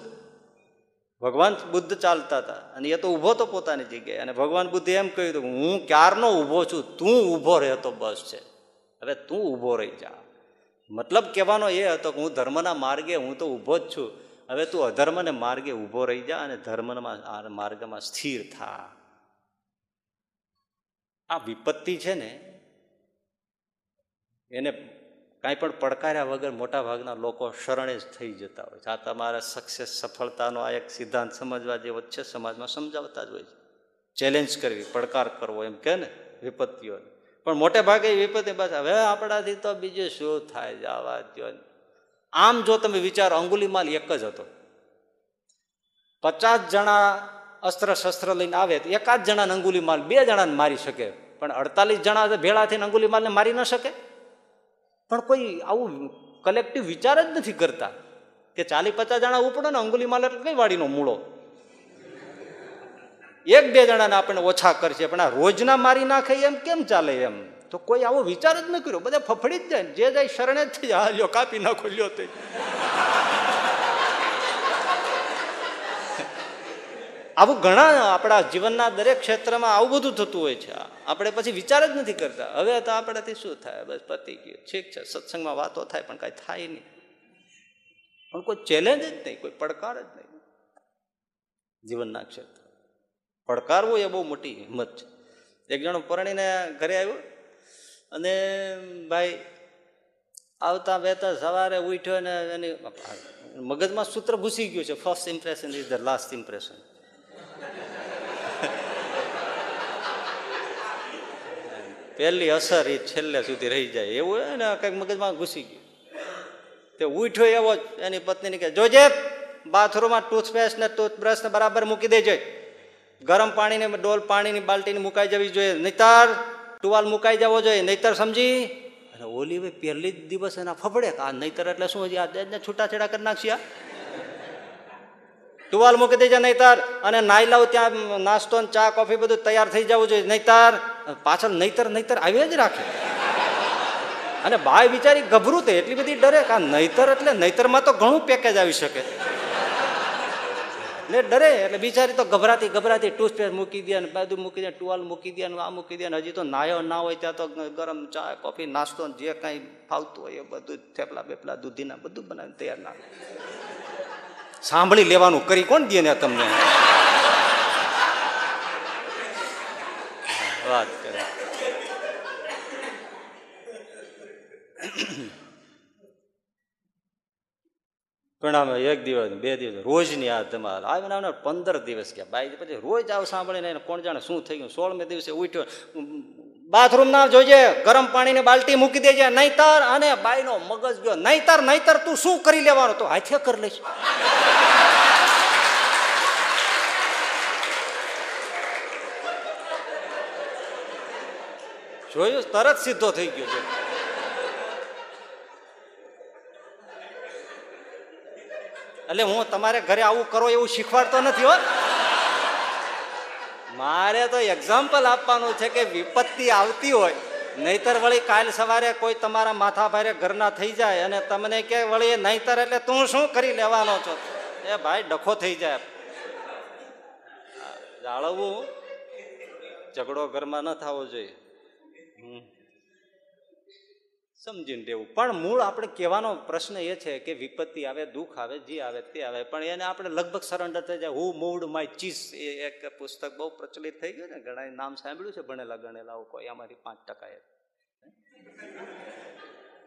ભગવાન બુદ્ધ ચાલતા હતા અને એ તો ઊભો તો પોતાની જગ્યાએ. અને ભગવાન બુદ્ધે એમ કહ્યું હતું, હું ક્યારનો ઊભો છું, તું ઊભો રહેતો બસ છે. હવે તું ઊભો રહી જા. મતલબ કહેવાનો એ હતો કે હું ધર્મના માર્ગે હું તો ઊભો જ છું. હવે તું અધર્મને માર્ગે ઊભો રહી જા અને ધર્મમાં માર્ગમાં સ્થિર થા. આ વિપત્તિ છે ને, એને કાંઈ પણ પડકાર્યા વગર મોટા ભાગના લોકો શરણે જ થઈ જતા હોય છે. આ તમારા સક્સેસ સફળતાનો આ એક સિદ્ધાંત સમજવા જેવો છે. સમાજમાં સમજાવતા જ હોય છે. ચેલેન્જ કરવી, પડકાર કરવો, એમ કે ને, વિપત્તિઓને. પણ મોટે ભાગે વિપત્તિ બસ હવે આપણાથી તો બીજું શું થાય? જવા દો ને. આમ જો તમે વિચારો અંગુલીમાલ એક જ હતો. પચાસ જણા અસ્ત્ર શસ્ત્ર લઈને આવે તો એકાદ જણાને અંગુલીમાલ બે જણાને મારી શકે. પણ અડતાલીસ જણા ભેળા થઈને અંગુલીમાલને મારી ન શકે. પણ કોઈ આવું કલેક્ટિવ વિચાર જ નથી કરતા કે ચાલી પચાસ જણા ઉપડો ને અંગુલીમાલ એટલે કઈ વાડીનો મૂળો? એક બે જણાને આપણને ઓછા કરશે, પણ આ રોજના મારી નાખે એમ કેમ ચાલે એમ? તો કોઈ આવો વિચાર જ ન કર્યો. બધા ફફડી જ જાય. જે જાય શરણે જ જાય. લ્યો, કાપી નાખો, લ્યો તે. આવું ઘણા આપણા જીવનના દરેક ક્ષેત્રમાં આવું બધું થતું હોય છે. આપણે પછી વિચાર જ નથી કરતા. હવે તો આપણાથી શું થાય? બસ પતી ગયું. ઠીક છે. સત્સંગમાં વાતો થાય, પણ કાંઈ થાય નહીં. પણ કોઈ ચેલેન્જ જ નહીં. કોઈ પડકાર જ નહીં. જીવનના ક્ષેત્ર પડકારવો એ બહુ મોટી હિંમત છે. એક જણો પરણીને ઘરે આવ્યો. અને ભાઈ, આવતા વહેતા સવારે ઉઠ્યો ને એની મગજમાં સૂત્ર ઘૂસી ગયું છે first impression is the last impression પહેલી અસર એ છેલ્લે સુધી રહી જાય, એવું હોય ને, કંઈક મગજમાં ઘૂસી ગયું. તે ઉઠ્યો એવો જ, એની પત્નીને કહે જોજે, બાથરૂમમાં ટૂથપેસ્ટ ને ટૂથબ્રશ ને બરાબર મૂકી દેજે. ગરમ પાણીને ડોલ પાણીની બાલ્ટીને મુકાઈ જવી જોઈએ. નહીતર ટુવાલ મુકાઈ જવો જોઈએ, નહીતર સમજી? અને ઓલી ભાઈ પહેલી જ દિવસ એના ફફડે આ નહીતર એટલે શું હજી આ છૂટાછેડા કરી નાખશી ટુવાલ મૂકી દેજે નહીતર, અને નાઈ લાવ ત્યાં નાસ્તો ને ચા, કોફી બધું તૈયાર થઈ જવું જોઈએ. નહીતર, પાછળ નહીતર નહીતર આવી જ રાખે. અને બાય બિચારી ગભરું તે, એટલી બધી ડરે કે આ નહીતર એટલે નહીતરમાં તો ઘણું પેકેજ આવી શકે. ને ડરે, એટલે બિચારી તો ગભરાતી ગભરાતી ટૂથપેસ્ટ મૂકી દે ને બધું મૂકી દે, ટુવાલ મૂકી દે ને આ મૂકી દે ને હજી તો નાયો ના હોય ત્યાં તો ગરમ ચા, કોફી, નાસ્તો જે કાંઈ ફાવતું હોય એ બધું થેપલા બેપલા, દૂધીના બધું બનાવીને તૈયાર ના સાંભળી લેવાનું, કરી કોણ દે ને તમને? વાત. આમે એક દિવસ બે દિવસ, રોજની આ ધમાલ. આવે ને પંદર દિવસ ગયા બાઈ પછી રોજ આવ સાંભળીને એને કોણ જાણે શું થઈ ગયું? સોળમે દિવસે ઉઠ્યો બાથરૂમ ના જોજે, ગરમ પાણીની બાલટી મૂકી દેજે, નહીતર અને બાઈનો મગજ ગયો, નહીતર નહીતર તું શું કરી લેવાનું? તો હાથે કરી લઈશ. જોયું? તરત સીધો થઈ ગયો છે. એટલે હું તમારે ઘરે આવું કરો એવું શીખવાડતો નથી, હો. મારે તો એક્ઝામ્પલ આપવાનું છે કે વિપત્તિ આવતી હોય, નહીતર વળી કાલ સવારે કોઈ તમારા માથા ભારે ઘરના થઈ જાય અને તમને કે વળી નહીતર એટલે તું શું કરી લેવાનો છો? એ ભાઈ ડખો થઈ જાય. જાળવવું, ઝઘડો ઘરમાં ન થવો જોઈએ. હમ. સમજીને રહેવું. પણ મૂળ આપણે કહેવાનો પ્રશ્ન એ છે કે વિપત્તિ આવે, દુઃખ આવે, જે આવે તે આવે. પણ એને આપણે લગભગ સરેન્ડર થઈ જાય. હુ મૂડ માય ચીઝ એ એક પુસ્તક બહુ પ્રચલિત થઈ ગયું ને, ઘણા નામ સાંભળ્યું છે, ભણેલા ગણેલા કોઈ અમારી પાંચ ટકા એ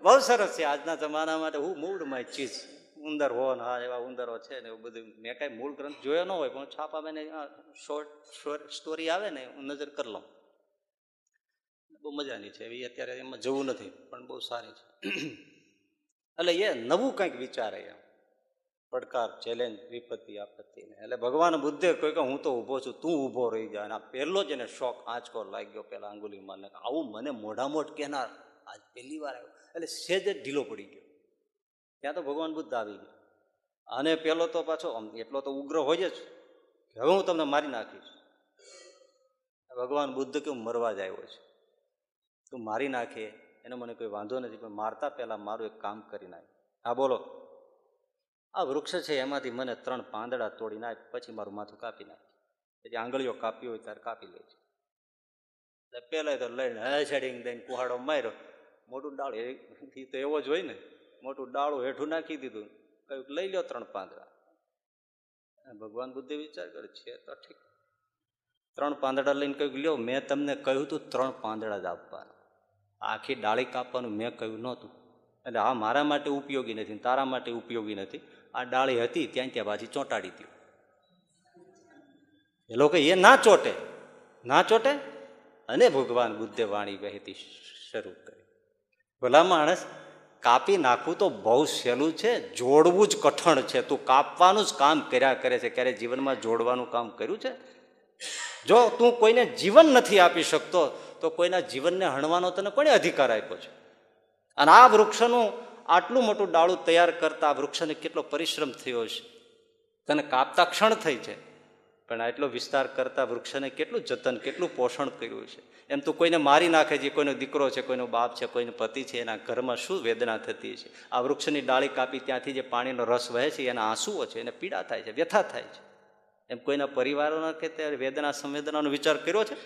બહુ સરસ છે આજના જમાના માટે. હું મૂડ માય ચીઝ. ઉંદર હો ને, હા, એવા ઉંદરો છે ને, એવું બધું. મેં કાંઈ મૂળ ગ્રંથ જોયો ન હોય, પણ છાપા મેં શોર્ટ સ્ટોરી આવે ને, હું નજર કરી લઉં. બહુ મજાની છે. એ અત્યારે એમાં જવું નથી, પણ બહુ સારી છે. એટલે એ નવું કંઈક વિચારે એમ. પડકાર ચેલેન્જ વિપત્તિ, આપત્તિને. એટલે ભગવાન બુદ્ધે કહ્યું કે હું તો ઊભો છું, તું ઊભો રહી જાય અને આ પહેલો જ એને શોખ આંચકો લાગ્યો પેલા આંગુલીમાં ને આવું મને મોઢામોઢ કહેનાર આજ પહેલી વાર આવ્યો. એટલે સેજ જ ઢીલો પડી ગયો. ત્યાં તો ભગવાન બુદ્ધ આવી ગયા. અને પેલો તો પાછો એટલો તો ઉગ્ર હોય જ. હવે હું તમને મારી નાખીશ. ભગવાન બુદ્ધ કે હું મરવા જ આવ્યો છું. તું મારી નાખે, એનો મને કોઈ વાંધો નથી, પણ મારતા પહેલાં મારું એક કામ કરી નાખ. હા, બોલો. આ વૃક્ષ છે, એમાંથી મને ત્રણ પાંદડા તોડી નાખ, પછી મારું માથું કાપી નાખ. પછી આંગળીઓ કાપી હોય ત્યારે કાપી લે છે. એટલે પેલા તો લઈને હેડેડિંગ દઈને કુહાડો માર્યો. મોટું ડાળું એ તો એવો જ હોય ને. મોટું ડાળું હેઠું નાખી દીધું. કહ્યું લઈ લો ત્રણ પાંદડા. ભગવાન બુદ્ધે વિચાર કરે છે તો ઠીક. ત્રણ પાંદડા લઈને કહ્યું લ્યો. મેં તમને કહ્યું તું ત્રણ પાંદડા જ આપવાના. આખી ડાળી કાપવાનું મેં કહ્યું નહોતું. એટલે આ મારા માટે ઉપયોગી નથી તારા માટે ઉપયોગી નથી. આ ડાળી હતી ત્યાં ત્યાં પાછી ચોંટાડી દો એ લોકો એ ના ચોટે. ના ચોટે? અને ભગવાન બુદ્ધે વાણી વહેતી શરૂ કરી. ભલા માણસ, કાપી નાખવું તો બહુ સહેલું છે, જોડવું જ કઠણ છે. તું કાપવાનું જ કામ કર્યા કરે છે. ક્યારે જીવનમાં જોડવાનું કામ કર્યું છે? જો તું કોઈને જીવન નથી આપી શકતો તો કોઈના જીવનને હણવાનો તને કોણે અધિકાર આપ્યો છે? અને આ વૃક્ષનું આટલું મોટું ડાળું તૈયાર કરતા આ વૃક્ષને કેટલો પરિશ્રમ થયો છે તને કાપતા ક્ષણ થઈ છે, પણ આટલો વિસ્તાર કરતા વૃક્ષને કેટલું જતન, કેટલું પોષણ કર્યું છે? એમ તો કોઈને મારી નાખે છે, કોઈનો દીકરો છે, કોઈનો બાપ છે, કોઈનો પતિ છે, એના ઘરમાં શું વેદના થતી છે આ વૃક્ષની ડાળી કાપી ત્યાંથી જે પાણીનો રસ વહે છે, એના આંસુઓ છે, એને પીડા થાય છે, વ્યથા થાય છે. એમ કોઈના પરિવારોના કે વેદના સંવેદનાનો વિચાર કર્યો છે?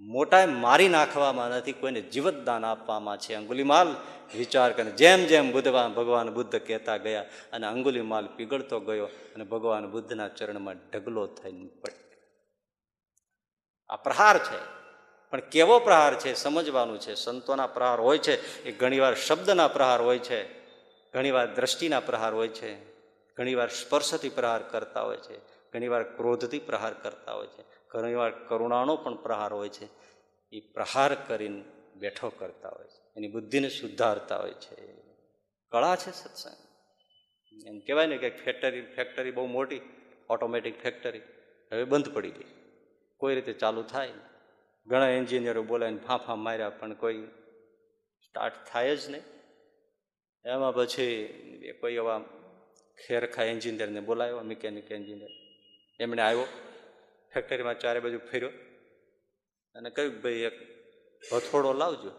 મોટા મારી નાખવામાં નથી, કોઈને જીવતદાન આપવામાં છે. અંગુલીમાલ વિચાર કરે, જેમ જેમ બુધવાન ભગવાન બુદ્ધ કહેતા ગયા અને અંગુલીમાલ પીગળતો ગયો અને ભગવાન બુદ્ધના ચરણમાં ઢગલો થઈને પડ્યો. આ પ્રહાર છે. પણ કેવો પ્રહાર છે? સમજવાનું છે. સંતોના પ્રહાર હોય છે. એ ઘણીવાર શબ્દના પ્રહાર હોય છે. ઘણીવાર દ્રષ્ટિના પ્રહાર હોય છે. ઘણીવાર સ્પર્શથી પ્રહાર કરતા હોય છે. ઘણીવાર ક્રોધથી પ્રહાર કરતા હોય છે. ઘણીવાર કરુણાનો પણ પ્રહાર હોય છે. એ પ્રહાર કરીને બેઠો કરતા હોય છે. એની બુદ્ધિને સુધારતા હોય છે. કળા છે સત્સંગ. એમ કહેવાય ને કે ફેક્ટરી ફેક્ટરી બહુ મોટી ઓટોમેટિક ફેક્ટરી હવે બંધ પડી ગઈ. કોઈ રીતે ચાલુ થાય ઘણા એન્જિનિયરો બોલાવીને ફાંફા માર્યા, પણ કોઈ સ્ટાર્ટ થાય જ નહીં. એમાં પછી કોઈ એવા ખેરખા એન્જિનિયરને બોલાવ્યો મિકેનિક એન્જિનિયર એમણે આવ્યો. ફેક્ટરીમાં ચારે બાજુ ફેર્યો અને કહ્યું ભાઈ, એક હથોડો લાવજો.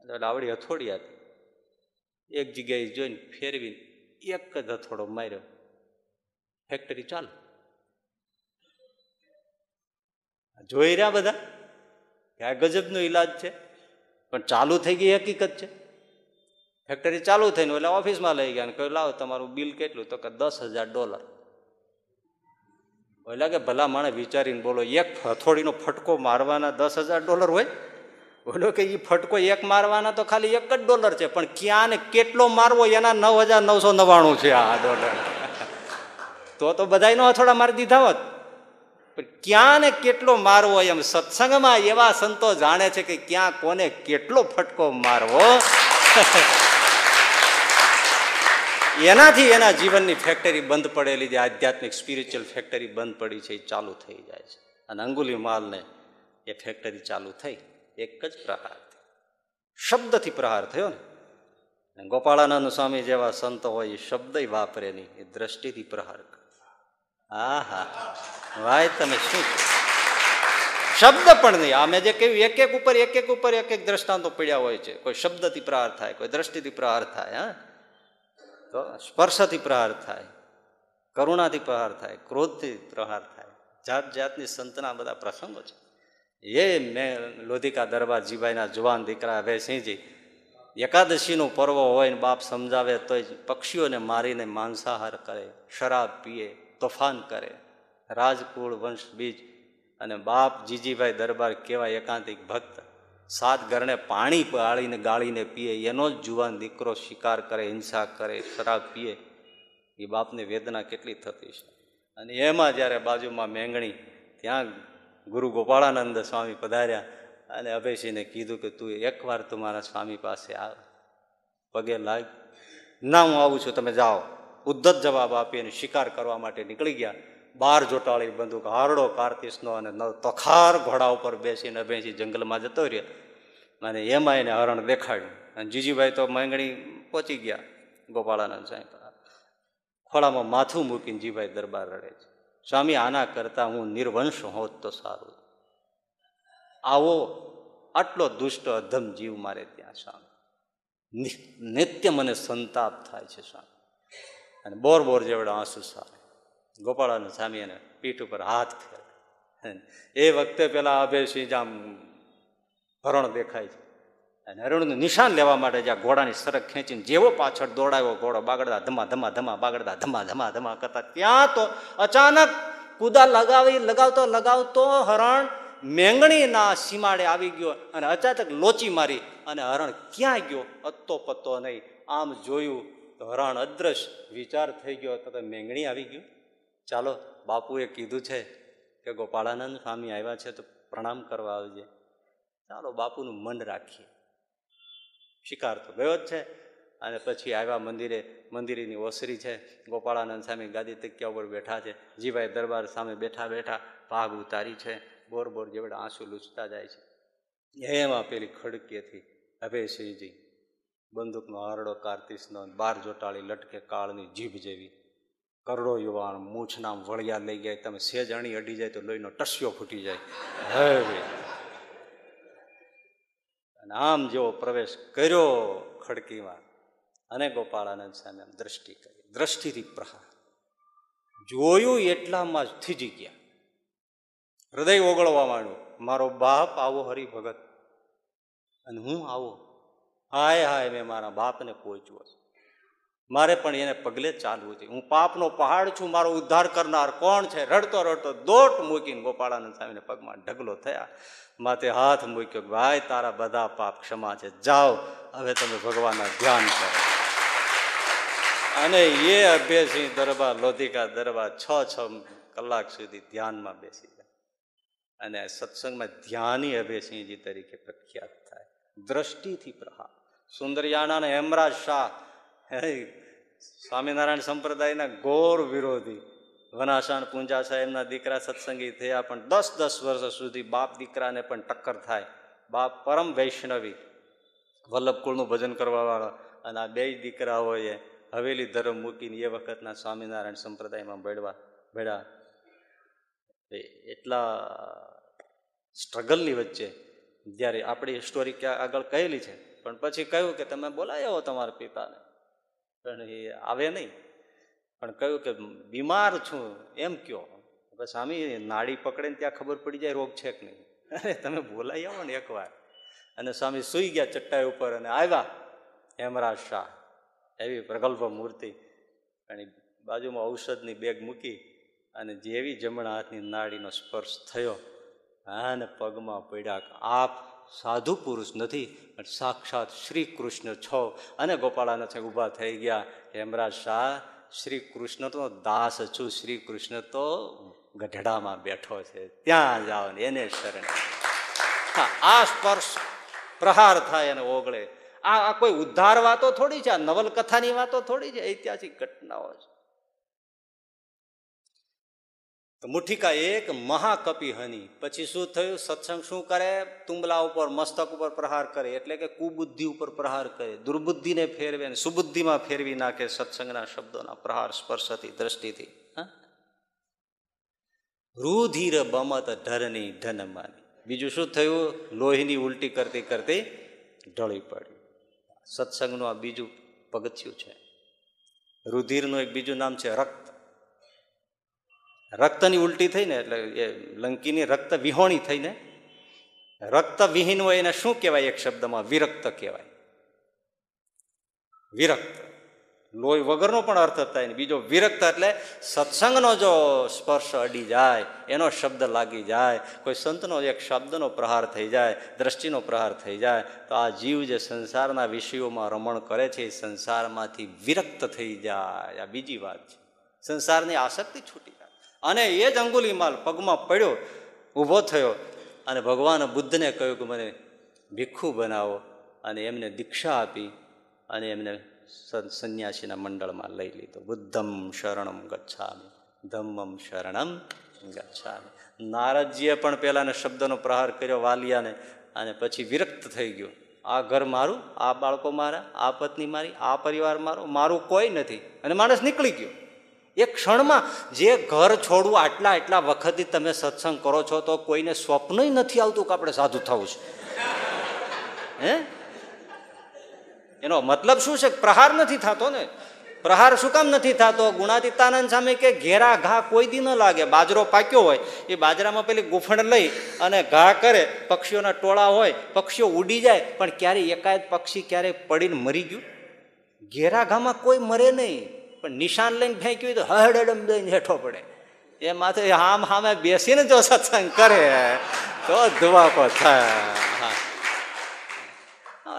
એટલે આવડી હથોડી હતી એક જગ્યાએ જોઈને ફેરવીને એક જ હથોડો માર્યો. ફેક્ટરી ચાલુ. જોઈ રહ્યા બધા? આ ગજબનો ઈલાજ છે. પણ ચાલુ થઈ ગઈ હકીકત છે. ફેક્ટરી ચાલુ થઈને એટલે ઓફિસમાં લઈ ગયા અને કહ્યું, લાવો તમારું બિલ કેટલું? તો કે દસ હજાર ડોલર. એટલે કે ભલા માણે વિચારીને બોલો, એક હથોડીનો ફટકો મારવાના દસ હજાર ડોલર હોય? બોલો કે એ ફટકો એક મારવાના તો ખાલી એક જ ડોલર છે, પણ ક્યાં ને કેટલો મારવો એના નવ હજાર નવસો નવ્વાણું છે આ ડોલર. તો તો બધાનો હથોડા મારી દીધા હોત. પણ ક્યાં ને કેટલો મારવો એમ સત્સંગમાં એવા સંતો જાણે છે કે ક્યાં કોને કેટલો ફટકો મારવો. એનાથી એના જીવનની ફેક્ટરી બંધ પડેલી જે આધ્યાત્મિક સ્પિરિચ્યુઅલ ફેક્ટરી બંધ પડી છે, એ ચાલુ થઈ જાય છે. અને અંગુલી માલને એ ફેક્ટરી ચાલુ થઈ, એક જ પ્રહાર શબ્દથી પ્રહાર થયો ને. ગોપાળાનંદ સ્વામી જેવા સંતો હોય, એ શબ્દ વાપરે નહીં, એ દ્રષ્ટિથી પ્રહાર કરે. હા હા તમે શું શબ્દ પણ નહીં. આમે જે કહ્યું, એક એક ઉપર, એક એક ઉપર એક એક દ્રષ્ટાંતો પડ્યા હોય છે. કોઈ શબ્દથી પ્રહાર થાય, કોઈ દ્રષ્ટિથી પ્રહાર થાય, હા. સ્પર્શથી પ્રહાર થાય, કરુણાથી પ્રહાર થાય, ક્રોધથી પ્રહાર થાય. જાત જાતની સંતના બધા પ્રસંગો છે. એ મેં લોધિકા દરબાર જીભાઈના જુવાન દીકરા વેસિંહજી એકાદશીનો પર્વ હોય ને બાપ સમજાવે તો પક્ષીઓને મારીને માંસાહાર કરે, શરાબ પીએ, તોફાન કરે. રાજકુળ વંશ બીજ અને બાપ જીજીભાઈ દરબાર કેવા એકાંતિક ભક્ત. સાત ઘરને પાણી પાળીને ગાળીને પીએ, એનો જ જુવાન દીકરો શિકાર કરે, હિંસા કરે, શરાબ પીએ, એ બાપને વેદના કેટલી થતી છે. અને એમાં જ્યારે બાજુમાં મેંગણી, ત્યાં ગુરુ ગોપાળાનંદ સ્વામી પધાર્યા અને અભયસિંહને કીધું કે તું એકવાર તું મારા સ્વામી પાસે આવ. પગે લાગ ના, હું આવું છું, તમે જાઓ. ઉદ્ધત જવાબ આપી અને શિકાર કરવા માટે નીકળી ગયા. બાર જોટાળી બંદૂક, હારડો કાર્તિસનો અને તખાર ઘોડા ઉપર બેસીને અભયસિંહ જંગલમાં જતો રહ્યો. અને એમાં એને હરણ દેખાડ્યું. અને જીજીભાઈ તો માંગણી પહોંચી ગયા, ગોપાળાનંદ સાહેબ. ખોળામાં માથું મૂકીને જીભાઈ દરબાર રડે છે. સ્વામી, આના કરતાં હું નિર્વંશ હોત તો સારું. આવો આટલો દુષ્ટ અધમ જીવ મારે ત્યાં, સ્વામી. નિત્ય મને સંતાપ થાય છે, સ્વામી. અને બોર બોર જેવડા આંસુ સારે. ગોપાળાનંદ સ્વામી એને પીઠ ઉપર હાથ ફેર એ વખતે પેલા અભયસિંહ આમ હરણ દેખાય છે. અને હરણનું નિશાન લેવા માટે જ્યાં ઘોડાની સરક ખેંચીને જેવો પાછળ દોડાયો ઘોડો બાગડતા ધમા ધમા ધમા બાગડતા ધમા ધમા ધમા કરતા ત્યાં તો અચાનક કુદા લગાવી, લગાવતો લગાવતો હરણ મેંગણીના સીમાડે આવી ગયો અને અચાનક લોચી મારી અને હરણ ક્યાં ગયો? અત્તો પત્તો નહીં. આમ જોયું તો હરણ અદ્રશ્ય વિચાર થઈ ગયો. તો મેંગણી આવી ગયું. ચાલો, બાપુએ કીધું છે કે ગોપાળાનંદ સ્વામી આવ્યા છે તો પ્રણામ કરવા આવજે. ચાલો, બાપુનું મન રાખીએ. શિકાર તો ગયો જ છે અને પછી આવ્યા મંદિરે, મંદિરની ઓસરી છે. ગોપાળાનંદ સામે ગાદી તકિયા ઉપર બેઠા છે. જીભાઈ દરબાર સામે બેઠા બેઠા ભાગ ઉતારી છે. બોર બોર જેવડા આંસુ લૂછતા જાય છે. એમાં પેલી ખડકેથી અભયસિંહજી, બંદૂકનો આરડો, કારતીસનો બાર જોટાળી લટકે કાળની જીભ જેવી કરડો યુવાન મૂછના વળિયા લઈ ગયા. તમે સેજ અણી અડી જાય તો લોહીનો ટસ્યો ફૂટી જાય. હવે અને આમ જેવો પ્રવેશ કર્યો ખડકીમાં. અને ગોપાળાનંદ સામે દ્રષ્ટિ કરી. દ્રષ્ટિથી પ્રહાર. જોયું એટલામાં જ થીજી ગયા. હૃદય ઓગળવા માંડ્યું. મારો બાપ આવો હરિભગત. અને હું આવો. હાય હાય, મેં મારા બાપને પહોંચ્યો છે. મારે પણ એને પગલે ચાલવું છે હું પાપનો પહાડ છું, મારો ઉદ્ધાર કરનાર કોણ છે? રડતો રડતો દોટ મૂકીને ગોપાળાનંદ સ્વામીને પગમાં ઢગલો થયા. માથે હાથ મૂક્યો ભાઈ, તારા બધા પાપ ક્ષમા છે. જાઓ, હવે તમે ભગવાનના ધ્યાન કરો. અને એ અભ્યાસી દરબાર, લોધિકા દરબાર છ છ કલાક સુધી ધ્યાનમાં બેસી જાય અને સત્સંગમાં ધ્યાની અભયસિંહજી તરીકે પ્રખ્યાત થાય. દ્રષ્ટિથી પ્રહાર. સુંદરયાના હેમરાજ શાહ સ્વામિનારાયણ સંપ્રદાયના ઘોર વિરોધી વનાશાન પૂંજા સાહેબના દીકરા સત્સંગી થયા પણ દસ દસ વર્ષ સુધી બાપ દીકરાને પણ ટક્કર થાય. બાપ પરમ વૈષ્ણવી વલ્લભકુળનું ભજન કરવાવાળા અને આ બે દીકરાઓએ હવેલી ધર્મ મૂકીને એ વખતના સ્વામિનારાયણ સંપ્રદાયમાં બળવા બેડા એટલા સ્ટ્રગલની વચ્ચે જ્યારે આપણી સ્ટોરી ક્યાં આગળ કહેલી છે, પણ પછી કહ્યું કે તમે બોલાયો તમારા પિતાને. પણ એ આવે નહીં. પણ કહ્યું કે, બીમાર છું. એમ કયો. હવે સ્વામી, નાડી પકડે ને ત્યાં ખબર પડી જાય, રોગ છે કે નહીં? અરે, તમે બોલાઈ આવો ને એકવાર. અને સ્વામી સૂઈ ગયા ચટ્ટાઈ ઉપર અને આવ્યા. હેમરાજ શાહ, એવી પ્રગલ્ભ મૂર્તિ. અને બાજુમાં ઔષધની બેગ મૂકી અને જેવી જમણા હાથની નાડીનો સ્પર્શ થયો અને પગમાં પડ્યા આપ સાધુ પુરુષ નથી પણ સાક્ષાત શ્રી કૃષ્ણ છો. અને ગોપાળાના છે ઊભા થઈ ગયા. હેમરાજ શાહ શ્રી કૃષ્ણ તો દાસ છું. શ્રી કૃષ્ણ તો ગઢડામાં બેઠો છે. ત્યાં જાઓ ને એને શરણે. હા, આ સ્પર્શ પ્રહાર થાય અને ઓગળે. આ આ કોઈ ઉદ્ધાર વાતો થોડી છે? આ નવલકથાની વાતો થોડી છે? ઐતિહાસિક ઘટનાઓ છે. મુઠ્ઠિકા એક મહાકપી હની. પછી શું થયું? સત્સંગ શું કરે? તુંબલા ઉપર, મસ્તક ઉપર પ્રહાર કરે. એટલે કે કુબુદ્ધિ ઉપર પ્રહાર કરે. દુર્બુદ્ધિને ફેરવે ને સુબુદ્ધિમાં ફેરવી નાખે સત્સંગના શબ્દોના પ્રહાર, સ્પર્શથી, દ્રષ્ટિથી? રુધિર બમત ઢરની ઢનમાની બીજું શું થયું? લોહીની ઉલટી કરતી કરતી ઢળી પડી. સત્સંગનું આ બીજું પગથિયું છે. રુધિરનું એક બીજું નામ છે રક્ત. રક્તની ઉલટી થઈને, એટલે એ લંકીની રક્ત વિહોણી થઈને, રક્ત વિહીન હોય એને શું કહેવાય એક શબ્દમાં? વિરક્ત કહેવાય. વિરક્ત. લોહી વગરનો પણ અર્થ થાય ને. બીજો વિરક્ત એટલે સત્સંગનો જો સ્પર્શ અડી જાય, એનો શબ્દ લાગી જાય, કોઈ સંતનો એક શબ્દનો પ્રહાર થઈ જાય, દ્રષ્ટિનો પ્રહાર થઈ જાય, તો આ જીવ જે સંસારના વિષયોમાં રમણ કરે છે, એ સંસારમાંથી વિરક્ત થઈ જાય. આ બીજી વાત છે. સંસારની આસક્તિ છૂટી અને એ જ અંગુલીમાલ પગમાં પડ્યો, ઊભો થયો અને ભગવાન બુદ્ધને કહ્યું કે મને ભિક્ષુ બનાવો અને એમને દીક્ષા આપી અને એમને સંન્યાસીના મંડળમાં લઈ લીધો. બુદ્ધમ શરણમ ગચ્છામી. ધમ્મમ શરણમ ગચ્છામી. નારદજીએ પણ પહેલાંને શબ્દનો પ્રહાર કર્યો વાલિયાને અને પછી વિરક્ત થઈ ગયો. આ ઘર મારું, આ બાળકો મારા, આ પત્ની મારી, આ પરિવાર મારો, મારું કોઈ નથી. અને માણસ નીકળી ગયો. એક ક્ષણમાં જે ઘર છોડવું આટલા આટલા વખતથી તમે સત્સંગ કરો છો તો કોઈને સ્વપ્ન નથી આવતું કે આપણે સાધુ થવું છે. હે? એનો મતલબ શું છે? પ્રહાર નથી થતો ને. પ્રહાર શું કામ નથી થતો? ગુણાતીતાનંદ સામે કે ઘેરા ઘા કોઈ દી ન લાગે. બાજરો પાક્યો હોય, એ બાજરામાં પેલી ગુફણ લઈ અને ઘા કરે. પક્ષીઓના ટોળા હોય, પક્ષીઓ ઉડી જાય, પણ ક્યારેય એકાએક પક્ષી ક્યારેય પડીને મરી ગયું? ઘેરા ઘામાં કોઈ મરે નહીં. પણ નિશાન લઈને ફેંક્યું તો હડડમ દઈને હેઠો પડે. એ માથે હામ હામે બેસીને જો સત્સંગ કરે, તો ધુવાકો થાય.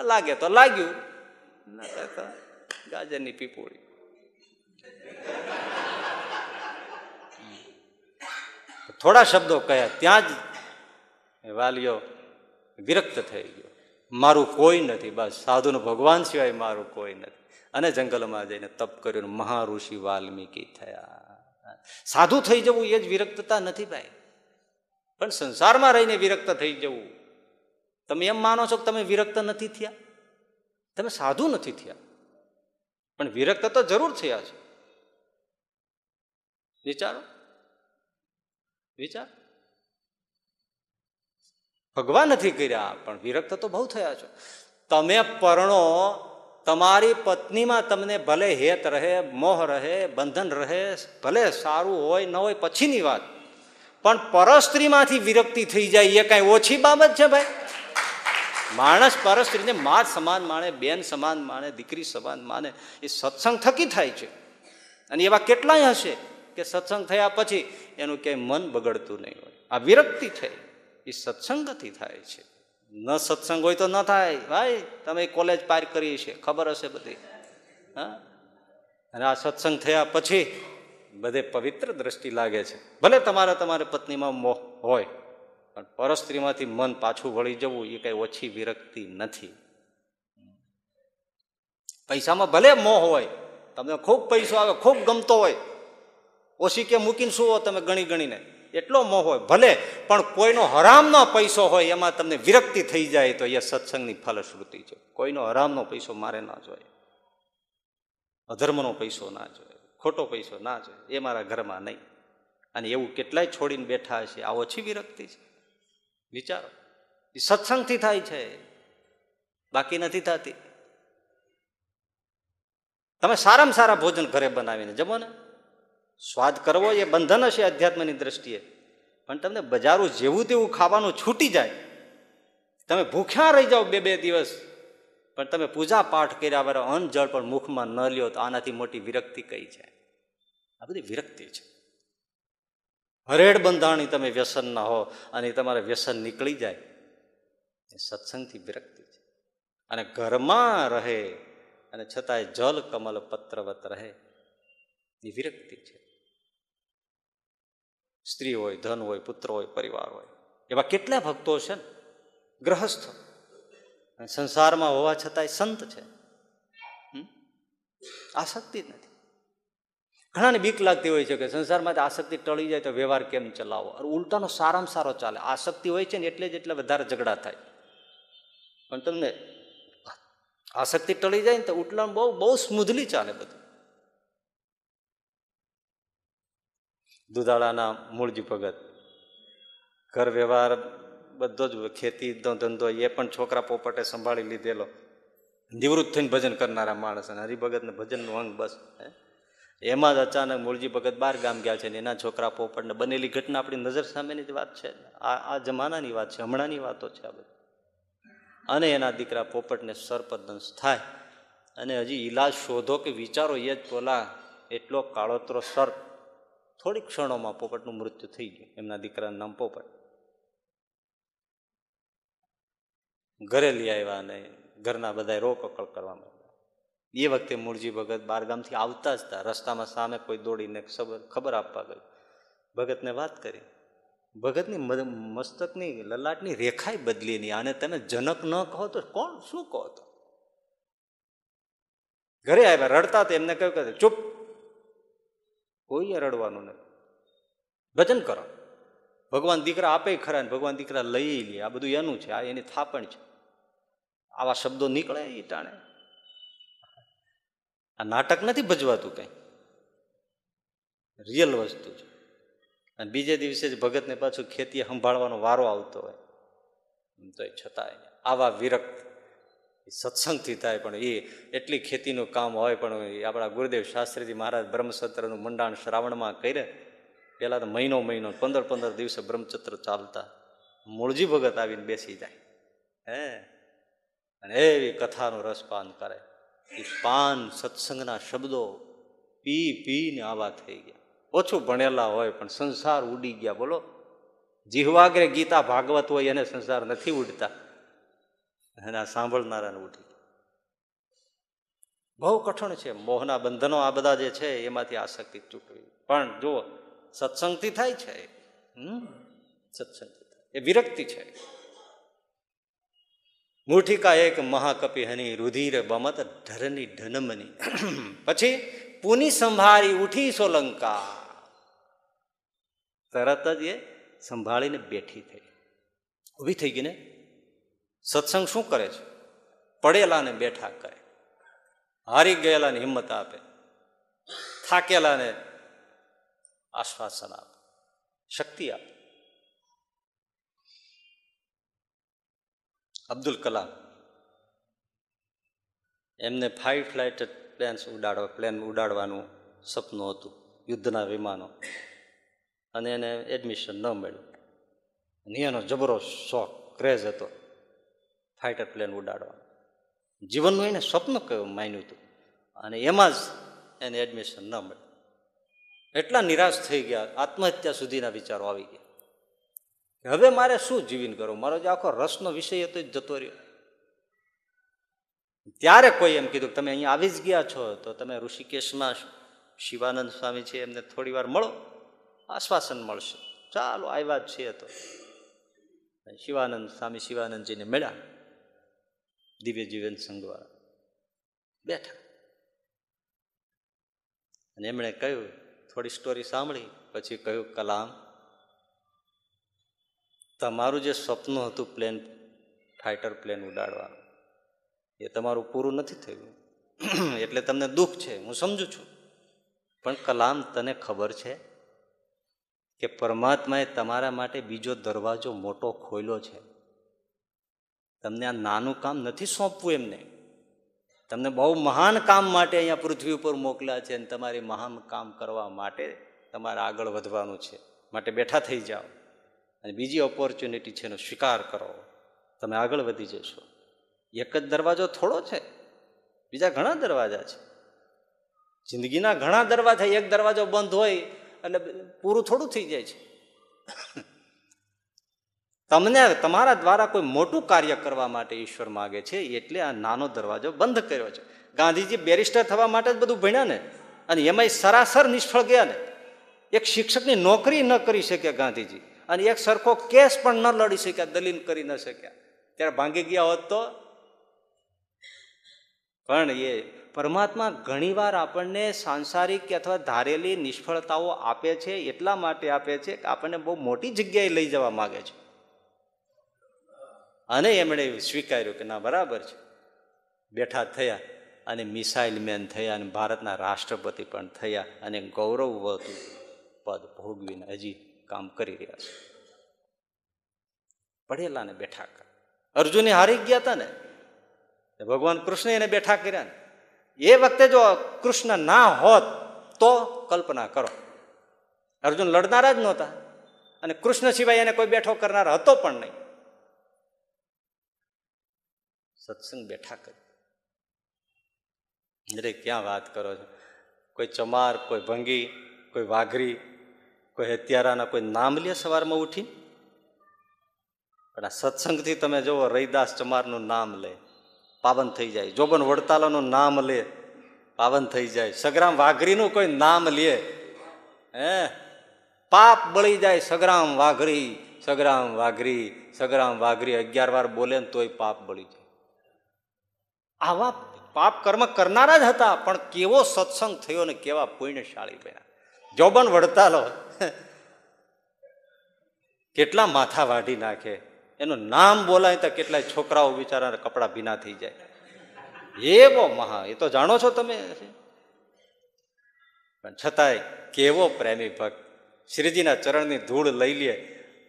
લાગે તો લાગ્યું. ગાજરની પીપોળી. થોડા શબ્દો કયા ત્યાં જ વાલીઓ વિરક્ત થઈ ગયો. મારું કોઈ નથી, બસ સાધુનું ભગવાન સિવાય મારું કોઈ નથી. અને જંગલમાં જઈને તપ કર્યું મહાઋષિ વાલ્મીકી થયા. સાધુ થઈ જવું એ જ વિરક્તતા નથી ભાઈ. પણ સંસારમાં રહીને વિરક્ત થઈ જવું. તમે એમ માનો છો કે તમે વિરક્ત નથી થયા? તમે સાધુ નથી થયા. પણ વિરક્ત તો જરૂર થયા છે. વિચારો. વિચાર. ભગવાન નથી કર્યા, પણ વિરક્ત તો બહુ થયા છો. તમે પરણો તમારી પત્નીમાં તમને ભલે હેત રહે, મોહ રહે, બંધન રહે, ભલે સારું હોય, ન હોય, પછીની વાત. પણ પરસ્ત્રીમાંથી વિરક્તિ થઈ જાય, એ કાંઈ ઓછી બાબત છે ભાઈ. માણસ પરસ્ત્રીને મા સમાન માણે, બેન સમાન માણે, દીકરી સમાન માને એ સત્સંગ થકી થાય છે. અને એવા કેટલાય હશે કે સત્સંગ થયા પછી એનું ક્યાંય મન બગડતું નહીં હોય. આ વિરક્તિ થઈ, એ સત્સંગથી થાય છે. ન સત્સંગ હોય તો ન થાય. ભાઈ, તમે કોલેજ પાર કરી છે. ખબર હશે બધી. હા? અને આ સત્સંગ થયા પછી બધે પવિત્ર દ્રષ્ટિ લાગે છે. ભલે તમારા તમારી પત્નીમાં મોહ હોય, પણ પરસ્ત્રીમાંથી મન પાછું વળી જવું એ કઈ ઓછી વિરક્તિ નથી. પૈસામાં ભલે મોહ હોય, તમને ખૂબ પૈસો આવે, ખૂબ ગમતો હોય ઓછી કે મૂકીને શું તમે ગણી ગણીને. એટલો મોહ હોય, ભલે, પણ કોઈનો હરામનો પૈસો હોય, એમાં તમને વિરક્તિ થઈ જાય તો એ સત્સંગની ફલશ્રુતિ છે. કોઈનો હરામનો પૈસો મારે ના જોઈએ. અધર્મનો પૈસો ના જોઈએ. ખોટો પૈસો ના જોઈએ. એ મારા ઘરમાં નહીં. અને એવું કેટલાય છોડીને બેઠા હશે. આ ઓછી વિરક્તિ છે. વિચારો. એ સત્સંગથી થાય છે. બાકી નથી થતી. તમે સારામાં સારા ભોજન ઘરે બનાવીને જમો ને. સ્વાદ કરવો એ બંધન હશે અધ્યાત્મની દ્રષ્ટિએ. પણ તમને બજારું જેવું તેવું ખાવાનું છૂટી જાય. તમે ભૂખ્યા રહી જાઓ બે બે દિવસ. પણ તમે પૂજા પાઠ કર્યા વગર અન્ન જળ પણ મુખમાં ન લ્યો તો આનાથી મોટી વિરક્તિ કઈ છે? આ બધી વિરક્તિ છે. હરેડ બંધાણી તમે વ્યસન ના હો અને તમારે વ્યસન નીકળી જાય. એ સત્સંગથી વિરક્તિ છે. અને ઘરમાં રહે અને છતાંય જલ કમલ પત્રવત રહે. એ વિરક્તિ છે. સ્ત્રી હોય ધન હોય પુત્ર હોય પરિવાર હોય એવા કેટલા ભક્તો છે ને? ગ્રહસ્થ. સંસારમાં હોવા છતાંય સંત છે. આસક્તિ જ નથી. ઘણાને બીક લાગતી હોય છે કે સંસારમાંથી આસક્તિ ટળી જાય તો વ્યવહાર કેમ ચલાવો? અને ઉલટાનો સારામાં સારો ચાલે. આસક્તિ હોય છે ને એટલે જ એટલે વધારે ઝઘડા થાય. પણ તમને આસક્તિ ટળી જાય ને તો ઉલટાનું બહુ બહુ સ્મૂધલી ચાલે બધું. દુધાળાના મૂળજી ભગત. ઘર વ્યવહાર બધો જ ખેતી ધંધો, એ પણ છોકરા પોપટે સંભાળી લીધેલો. નિવૃત્ત થઈને ભજન કરનારા માણસ અને હરિભગતને ભજનનું અંગ બસ એમાં જ અચાનક મૂળજી ભગત બાર ગામ ગયા છે ને એના છોકરા પોપટને બનેલી ઘટના આપણી નજર સામેની જ વાત છે. આ આ જમાનાની વાત છે, હમણાંની વાતો છે આ બધી. અને એના દીકરા પોપટને સર્પદંશ થાય. અને હજી ઈલાજ શોધો કે વિચારો એ જ પોલા એટલો કાળોતરો સર્પ થોડીક ક્ષણોમાં પોપટનું મૃત્યુ થઈ ગયું. એમના દીકરાનું નામ પોપટ. ઘરે લઈ આવ્યા અને ઘરના બધા રોકકળ કરવા માંડ્યા. એ વખતે મૂળજી ભગત બારગામથી આવતા જ હતા. રસ્તામાં સામે કોઈ દોડીને ખબર ખબર આપવા ગયું ભગતને વાત કરી. ભગતની મસ્તકની લલાટની રેખાય બદલી નહીં. આને તમે જનક ન કહો તો કોણ શું કહો તો? ઘરે આવ્યા, રડતા તો એમને કહ્યું કે ચૂપ. કોઈએ રડવાનું નથી. ભજન કરો. ભગવાન દીકરા આપે ખરા ને ભગવાન દીકરા લઈ લે. આ બધું એનું છે, આ એની થાપણ છે. આવા શબ્દો નીકળે એ ટાણે. આ નાટક નથી ભજવાતું કંઈ. રિયલ વસ્તુ છે. અને બીજે દિવસે જ ભગતને પાછું ખેતી સંભાળવાનો વારો આવતો હોય. તો છતાંય. આવા વિરક્ત સત્સંગથી થાય, પણ એ એટલી ખેતીનું કામ હોય, પણ એ આપણા ગુરુદેવ શાસ્ત્રીજી મહારાજ બ્રહ્મસત્રનું મંડાણ શ્રાવણમાં કરે પહેલાં તો મહિનો મહિનો, પંદર પંદર દિવસે બ્રહ્મચત્ર ચાલતા. મૂળજી ભગત આવીને બેસી જાય. હે? અને એવી કથાનું રસપાન કરે. એ પાન સત્સંગના શબ્દો પી પીને આવા થઈ ગયા. ઓછું ભણેલા હોય, પણ સંસાર ઉડી ગયા. બોલો, જીહવાગ્રે ગીતા ભાગવત હોય, એને સંસાર નથી ઉડતા. આ સાંભળનારાને ઉઠી બહુ કઠણ છે મોહના બંધનો આ બધા જે છે એમાંથી આસક્તિ ચૂકવી. પણ જુઓ સત્સંગથી થાય છે સત્સંગથી એ વિરક્તિ છે. મૂઠિકા એક મહાકપી હની રુધિર બમત ઢરની ઢનમની. પછી પુની સંભાળી ઉઠી સોલંકા તરત જ એ સંભાળીને બેઠી થઈ. ઊભી થઈ ગઈ ને? સત્સંગ શું કરે છે? પડેલાને બેઠા કરે. હારી ગયેલાને હિંમત આપે. થાકેલાને આશ્વાસન આપે. શક્તિ આપે. અબ્દુલ કલામ એમને ફાઈવ ફ્લાઇટ પ્લેન્સ ઉડાડવા પ્લેન ઉડાડવાનું સપનું હતું, યુદ્ધના વિમાનો. અને એને એડમિશન ન મળ્યું. અને એનો જબરો શોખ ક્રેઝ હતો. ફાઇટર પ્લેન ઉડાડવાનું જીવનનું એને સ્વપ્ન માન્યું હતું. અને એમાં જ એને એડમિશન ન મળ્યું. એટલા નિરાશ થઈ ગયા, આત્મહત્યા સુધીના વિચારો આવી ગયા. હવે મારે શું જીવીન કરવું? મારો જે આખો રસનો વિષય હતો જતો રહ્યો. ત્યારે કોઈ એમ કીધું કે તમે અહીંયા આવી જ ગયા છો, તો તમે ઋષિકેશમાં શિવાનંદ સ્વામી છે, એમને થોડી વાર મળો. આશ્વાસન મળશે. ચાલો, આવ્યા જ છીએ તો. શિવાનંદ સ્વામી શિવાનંદજીને મળ્યા. દિવ્ય જીવન સંઘ દ્વારા. બેઠા. અને એમણે કહ્યું, થોડી સ્ટોરી સાંભળી, પછી કહ્યું, કલામ, તમારું જે સ્વપ્ન હતું પ્લેન ફાઇટર પ્લેન ઉડાડવાનું, એ તમારું પૂરું નથી થયું. એટલે તમને દુઃખ છે, હું સમજુ છું. પણ કલામ, તને ખબર છે કે પરમાત્માએ તમારા માટે બીજો દરવાજો મોટો ખોલ્યો છે. તમને આ નાનું કામ નથી સોંપવું એમને. તમને બહુ મહાન કામ માટે અહીંયા પૃથ્વી ઉપર મોકલ્યા છે અને તમારી મહાન કામ કરવા માટે તમારે આગળ વધવાનું છે. માટે બેઠા થઈ જાઓ. અને બીજી ઓપોર્ચ્યુનિટી છે એનો સ્વીકાર કરો. તમે આગળ વધી જશો. એક જ દરવાજો થોડો છે. બીજા ઘણા દરવાજા છે. જિંદગીના ઘણા દરવાજા, એક દરવાજો બંધ હોય એટલે પૂરું થોડું થઈ જાય છે. તમને તમારા દ્વારા કોઈ મોટું કાર્ય કરવા માટે ઈશ્વર માગે છે એટલે આ નાનો દરવાજો બંધ કર્યો છે. ગાંધીજી બેરિસ્ટર થવા માટે જ બધું ભણ્યા ને અને એમાંય સરાસર નિષ્ફળ ગયા ને. એક શિક્ષકની નોકરી ન કરી શક્યા ગાંધીજી અને એક સરખો કેસ પણ ન લડી શક્યા, દલીલ કરી ન શક્યા. ત્યારે ભાંગી ગયા હોત તો? પણ એ પરમાત્મા ઘણીવાર આપણને સાંસારિક કે અથવા ધારેલી નિષ્ફળતાઓ આપે છે, એટલા માટે આપે છે કે આપણને બહુ મોટી જગ્યાએ લઈ જવા માગે છે. અને એમણે સ્વીકાર્યું કે ના, બરાબર છે. બેઠા થયા અને મિસાઇલ મેન થયા અને ભારતના રાષ્ટ્રપતિ પણ થયા અને ગૌરવ પદ ભોગવીને હજી કામ કરી રહ્યા છે. પડેલા ને બેઠા કર. અર્જુને હારી ગયા હતા ને. ભગવાન કૃષ્ણ એને બેઠા કર્યા ને. એ વખતે જો કૃષ્ણ ના હોત તો કલ્પના કરો. અર્જુન લડનારા જ નહોતા અને કૃષ્ણ સિવાય એને કોઈ બેઠો કરનાર હતો પણ નહીં. સત્સંગ બેઠા કરી. અરે, ક્યાં વાત કરો છો? કોઈ ચમાર, કોઈ ભંગી, કોઈ વાઘરી, કોઈ હત્યારાના કોઈ નામ લે સવારમાં ઉઠી? પણ આ સત્સંગથી તમે જુઓ રૈદાસ ચમારનું નામ લે, પાવન થઈ જાય. જોબન વડતાલાનું નામ લે, પાવન થઈ જાય. સગ્રામ વાઘરીનું કોઈ નામ લે, હે? પાપ બળી જાય, સગ્રામ વાઘરી સગ્રામ વાઘરી સગ્રામ વાઘરી અગિયાર વાર બોલે ને તોય પાપ બળી જાય. આવા પાપ કર્મ કરનારા જ હતા, પણ કેવો સત્સંગ થયો ને કેવા પુણ્યશાળી બન્યા. જોબન વડતાલો કેટલા માથા વાઢી નાખે. એનું નામ બોલાય તો કેટલાય છોકરાઓ બિચારા કપડા ભીના થઈ જાય. એવો મહા, એ તો જાણો છો તમે પણ છતાંય કેવો પ્રેમી ભક્ત. શ્રીજીના ચરણની ધૂળ લઈ લે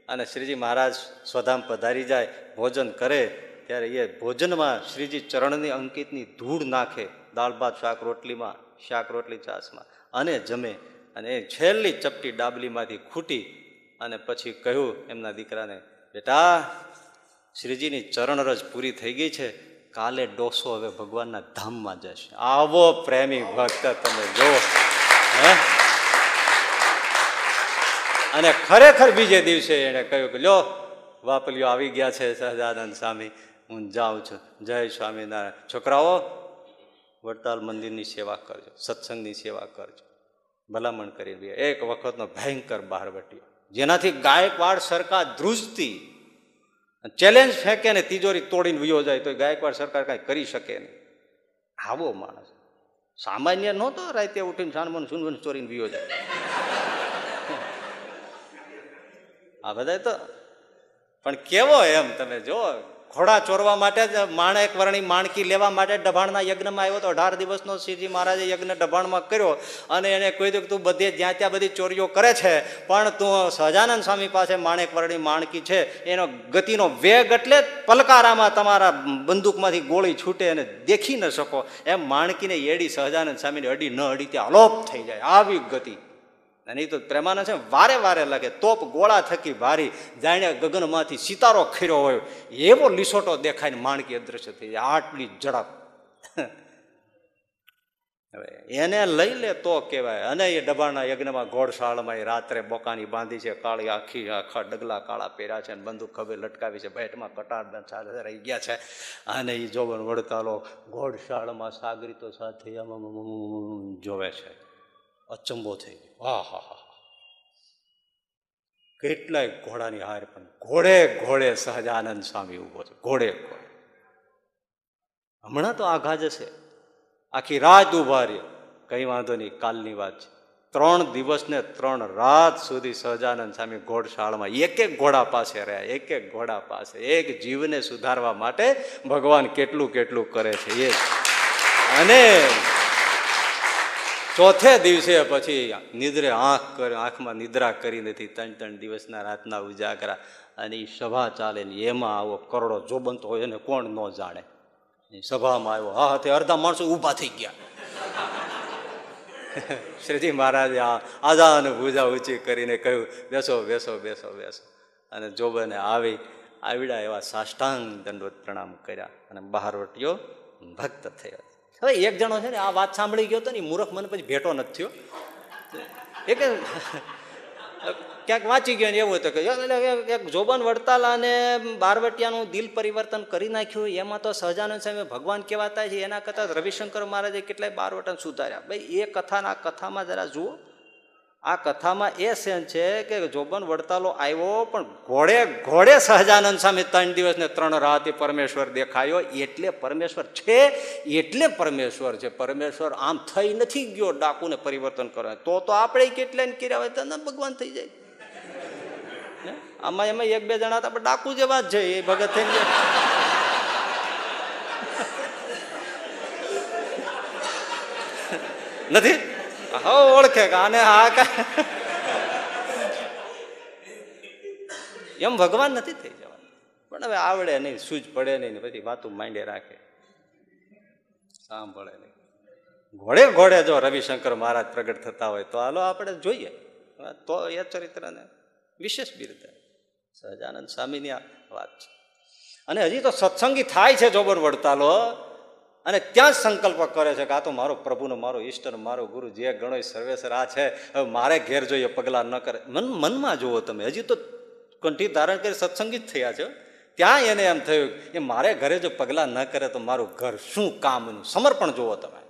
અને શ્રીજી મહારાજ સ્વધામ પધારી જાય, ભોજન કરે ત્યારે એ ભોજનમાં શ્રીજી ચરણની અંકિતની ધૂળ નાખે. દાળ, ભાત, શાક, રોટલીમાં, શાક, રોટલી ચાસમાં અને જમે. અને એ છેલ્લી ચપટી ડાબલીમાંથી ખૂટી અને પછી કહ્યું એમના દીકરાને, બેટા, શ્રીજીની ચરણરજ પૂરી થઈ ગઈ છે. કાલે ડોસો હવે ભગવાનના ધામમાં જશે. આવો પ્રેમી ભક્ત તમે જો. હે? અને ખરેખર બીજે દિવસે એણે કહ્યું કે, લ્યો, વાપલીઓ આવી ગયા છે સહજાનંદ સ્વામી. હું જાઉં છું. જય સ્વામિનારાયણ. છોકરાઓ, વડતાલ મંદિરની સેવા કરજો. સત્સંગની સેવા કરજો. ભલામણ કરી દે એક વખતનો ભયંકર બહારવટીયો જેનાથી ગાયકવાડ સરકાર ધ્રુજતી. ચેલેન્જ ફેંકે ને તિજોરી તોડીને વયો જાય તો ગાયકવાડ સરકાર કાંઈ કરી શકે નહીં. આવો માણસ. સામાન્ય નહોતો રાતે ઉઠીને સાનમન સુનવન ચોરીને વયો જાય. આ બધા તો પણ કેવો એમ તમે જો ઘોડા ચોરવા માટે જ માણેક વર્ણી માણકી લેવા માટે ડભાણના યજ્ઞમાં આવ્યો તો અઢાર દિવસનો શ્રીજી મહારાજે યજ્ઞ ડભાણમાં કર્યો અને એને કહી દીધું કે તું બધે જ્યાં ત્યાં બધી ચોરીઓ કરે છે, પણ તું સહજાનંદ સ્વામી પાસે માણેક વર્ણી માણકી છે. એનો ગતિનો વેગ એટલે પલકારામાં તમારા બંદૂકમાંથી ગોળી છૂટે અને દેખી ન શકો. એમ માણકીને એડી સહજાનંદ સ્વામીને અડી ન અડી ત્યાં અલોપ થઈ જાય. આવી ગતિ. અને એ તો પ્રેમાનંદ છે વારે વારે લાગે. તોપ ગોળા થકી ભારી. જાણે ગગનમાંથી સિતારો ખીરો હોય. એવો લીસોટો દેખાઈને માણકી અદ્રશ્ય થઈ જાય. આટલી ઝડપ. હવે એને લઈ લે તો કહેવાય. અને એ ડબાના યજ્ઞમાં ઘોડશાળમાં એ રાત્રે બોકાની બાંધી છે. કાળી આખી, આખા ડગલા કાળા પહેર્યા છે અને બંદૂક ખભે લટકાવી છે. ભેટમાં કટાર રહી ગયા છે. અને એ જોવન વડતાલો ઘોડશાળમાં સાગરીતો સાથે જોવે છે. અચંબો થઈ હા હા હા કેટલાય ઘોડાની હાર પણ ઘોડે ઘોડે સહજાનંદ સ્વામી ઊભો છે. ઘોડે ઘોડે. હમણાં તો આઘા જશે. આખી રાત ઊભા રહ્યો કઈ વાંધો નહીં, કાલની વાત છે. ત્રણ દિવસ ને ત્રણ રાત સુધી સહજાનંદ સ્વામી ઘોડશાળમાં એક એક ઘોડા પાસે રહ્યા. એક એક ઘોડા પાસે. એક જીવને સુધારવા માટે ભગવાન કેટલું કેટલું કરે છે એ અને ચોથે દિવસે પછી નિદ્રે આંખ કરી આંખમાં નિદ્રા કરી નથી. ત્રણ ત્રણ દિવસના રાતના ઉજાગરા. અને એ સભા ચાલે ને એમાં આવો કરોડો જોબંતો હોય એને કોણ ન જાણે. સભામાં આવ્યો. હા તે અડધા માણસો ઊભા થઈ ગયા. શ્રીજી મહારાજે આ અને ભૂજા ઊંચી કરીને કહ્યું, બેસો બેસો બેસો બેસો. અને જોબને આવી આવડા એવા સાષ્ટાંગ દંડવત પ્રણામ કર્યા અને બહાર વટ્યો, ભક્ત થયો. હવે એક જણો છે ને આ વાત સાંભળી ગયો હતો ને મૂર્ખ મને પછી ભેટો નથી થયો. એક ક્યાંક વાંચી ગયો ને એવું હતું કે એક જોબન વડતાલ અને બારવટિયાનું દિલ પરિવર્તન કરી નાખ્યું. એમાં તો સહજાનંદ સ્વામી ભગવાન કહેવાતા છે. એના કરતાં રવિશંકર મહારાજે કેટલાય બારવટન સુધાર્યા. ભાઈ, એ કથાના કથામાં જરા જુઓ. આ કથામાં એ સેન છે કે જોબન વડતાલો આવ્યો પણ ઘોડે ઘોડે સહજાનંદ સ્વામી ત્રણ દિવસ ને ત્રણ રાતે પરમેશ્વર દેખાયો. એટલે પરમેશ્વર છે, એટલે પરમેશ્વર છે. પરમેશ્વર આમ થઈ નથી ગયો, ડાકુને પરિવર્તન કરવા. તો તો આપણે કેટલા ને કર્યા હોય તો ભગવાન થઈ જાય. આમાં એમાં એક બે જણા હતા, પણ ડાકુ જેવા જ છે, એ ભગત થઈ ગયા. નથી? હા, ઓળખે કે આને હા કા એમ ભગવાન નથી થઈ જવાનું. પણ હવે આવડે નહીં સૂજ પડે નહીં પછી વાતું માંડે રાખે. સાંભળે નહીં. ઘોડે ઘોડે જો રવિશંકર મહારાજ પ્રગટ થતા હોય તો હાલો આપણે જોઈએ. તો એ ચરિત્રને વિશેષ બિરદે. સહજાનંદ સ્વામીની આ વાત છે. અને હજી તો સત્સંગી થાય છે જોબર વડતાલો અને ત્યાં સંકલ્પ કરે છે કે આ તો મારો પ્રભુનો, મારો ઈષ્ટનો, મારો ગુરુ, જે ગણો સર્વેસર આ છે, હવે મારે ઘેર જોઈએ, પગલાં ન કરે. મન, મનમાં જુઓ તમે, હજી તો કંઠી ધારણ કરી સત્સંગી જ થયા છે. ત્યાં એને એમ થયું કે મારે ઘરે જો પગલાં ન કરે તો મારું ઘર શું કામનું? સમર્પણ જુઓ તમે.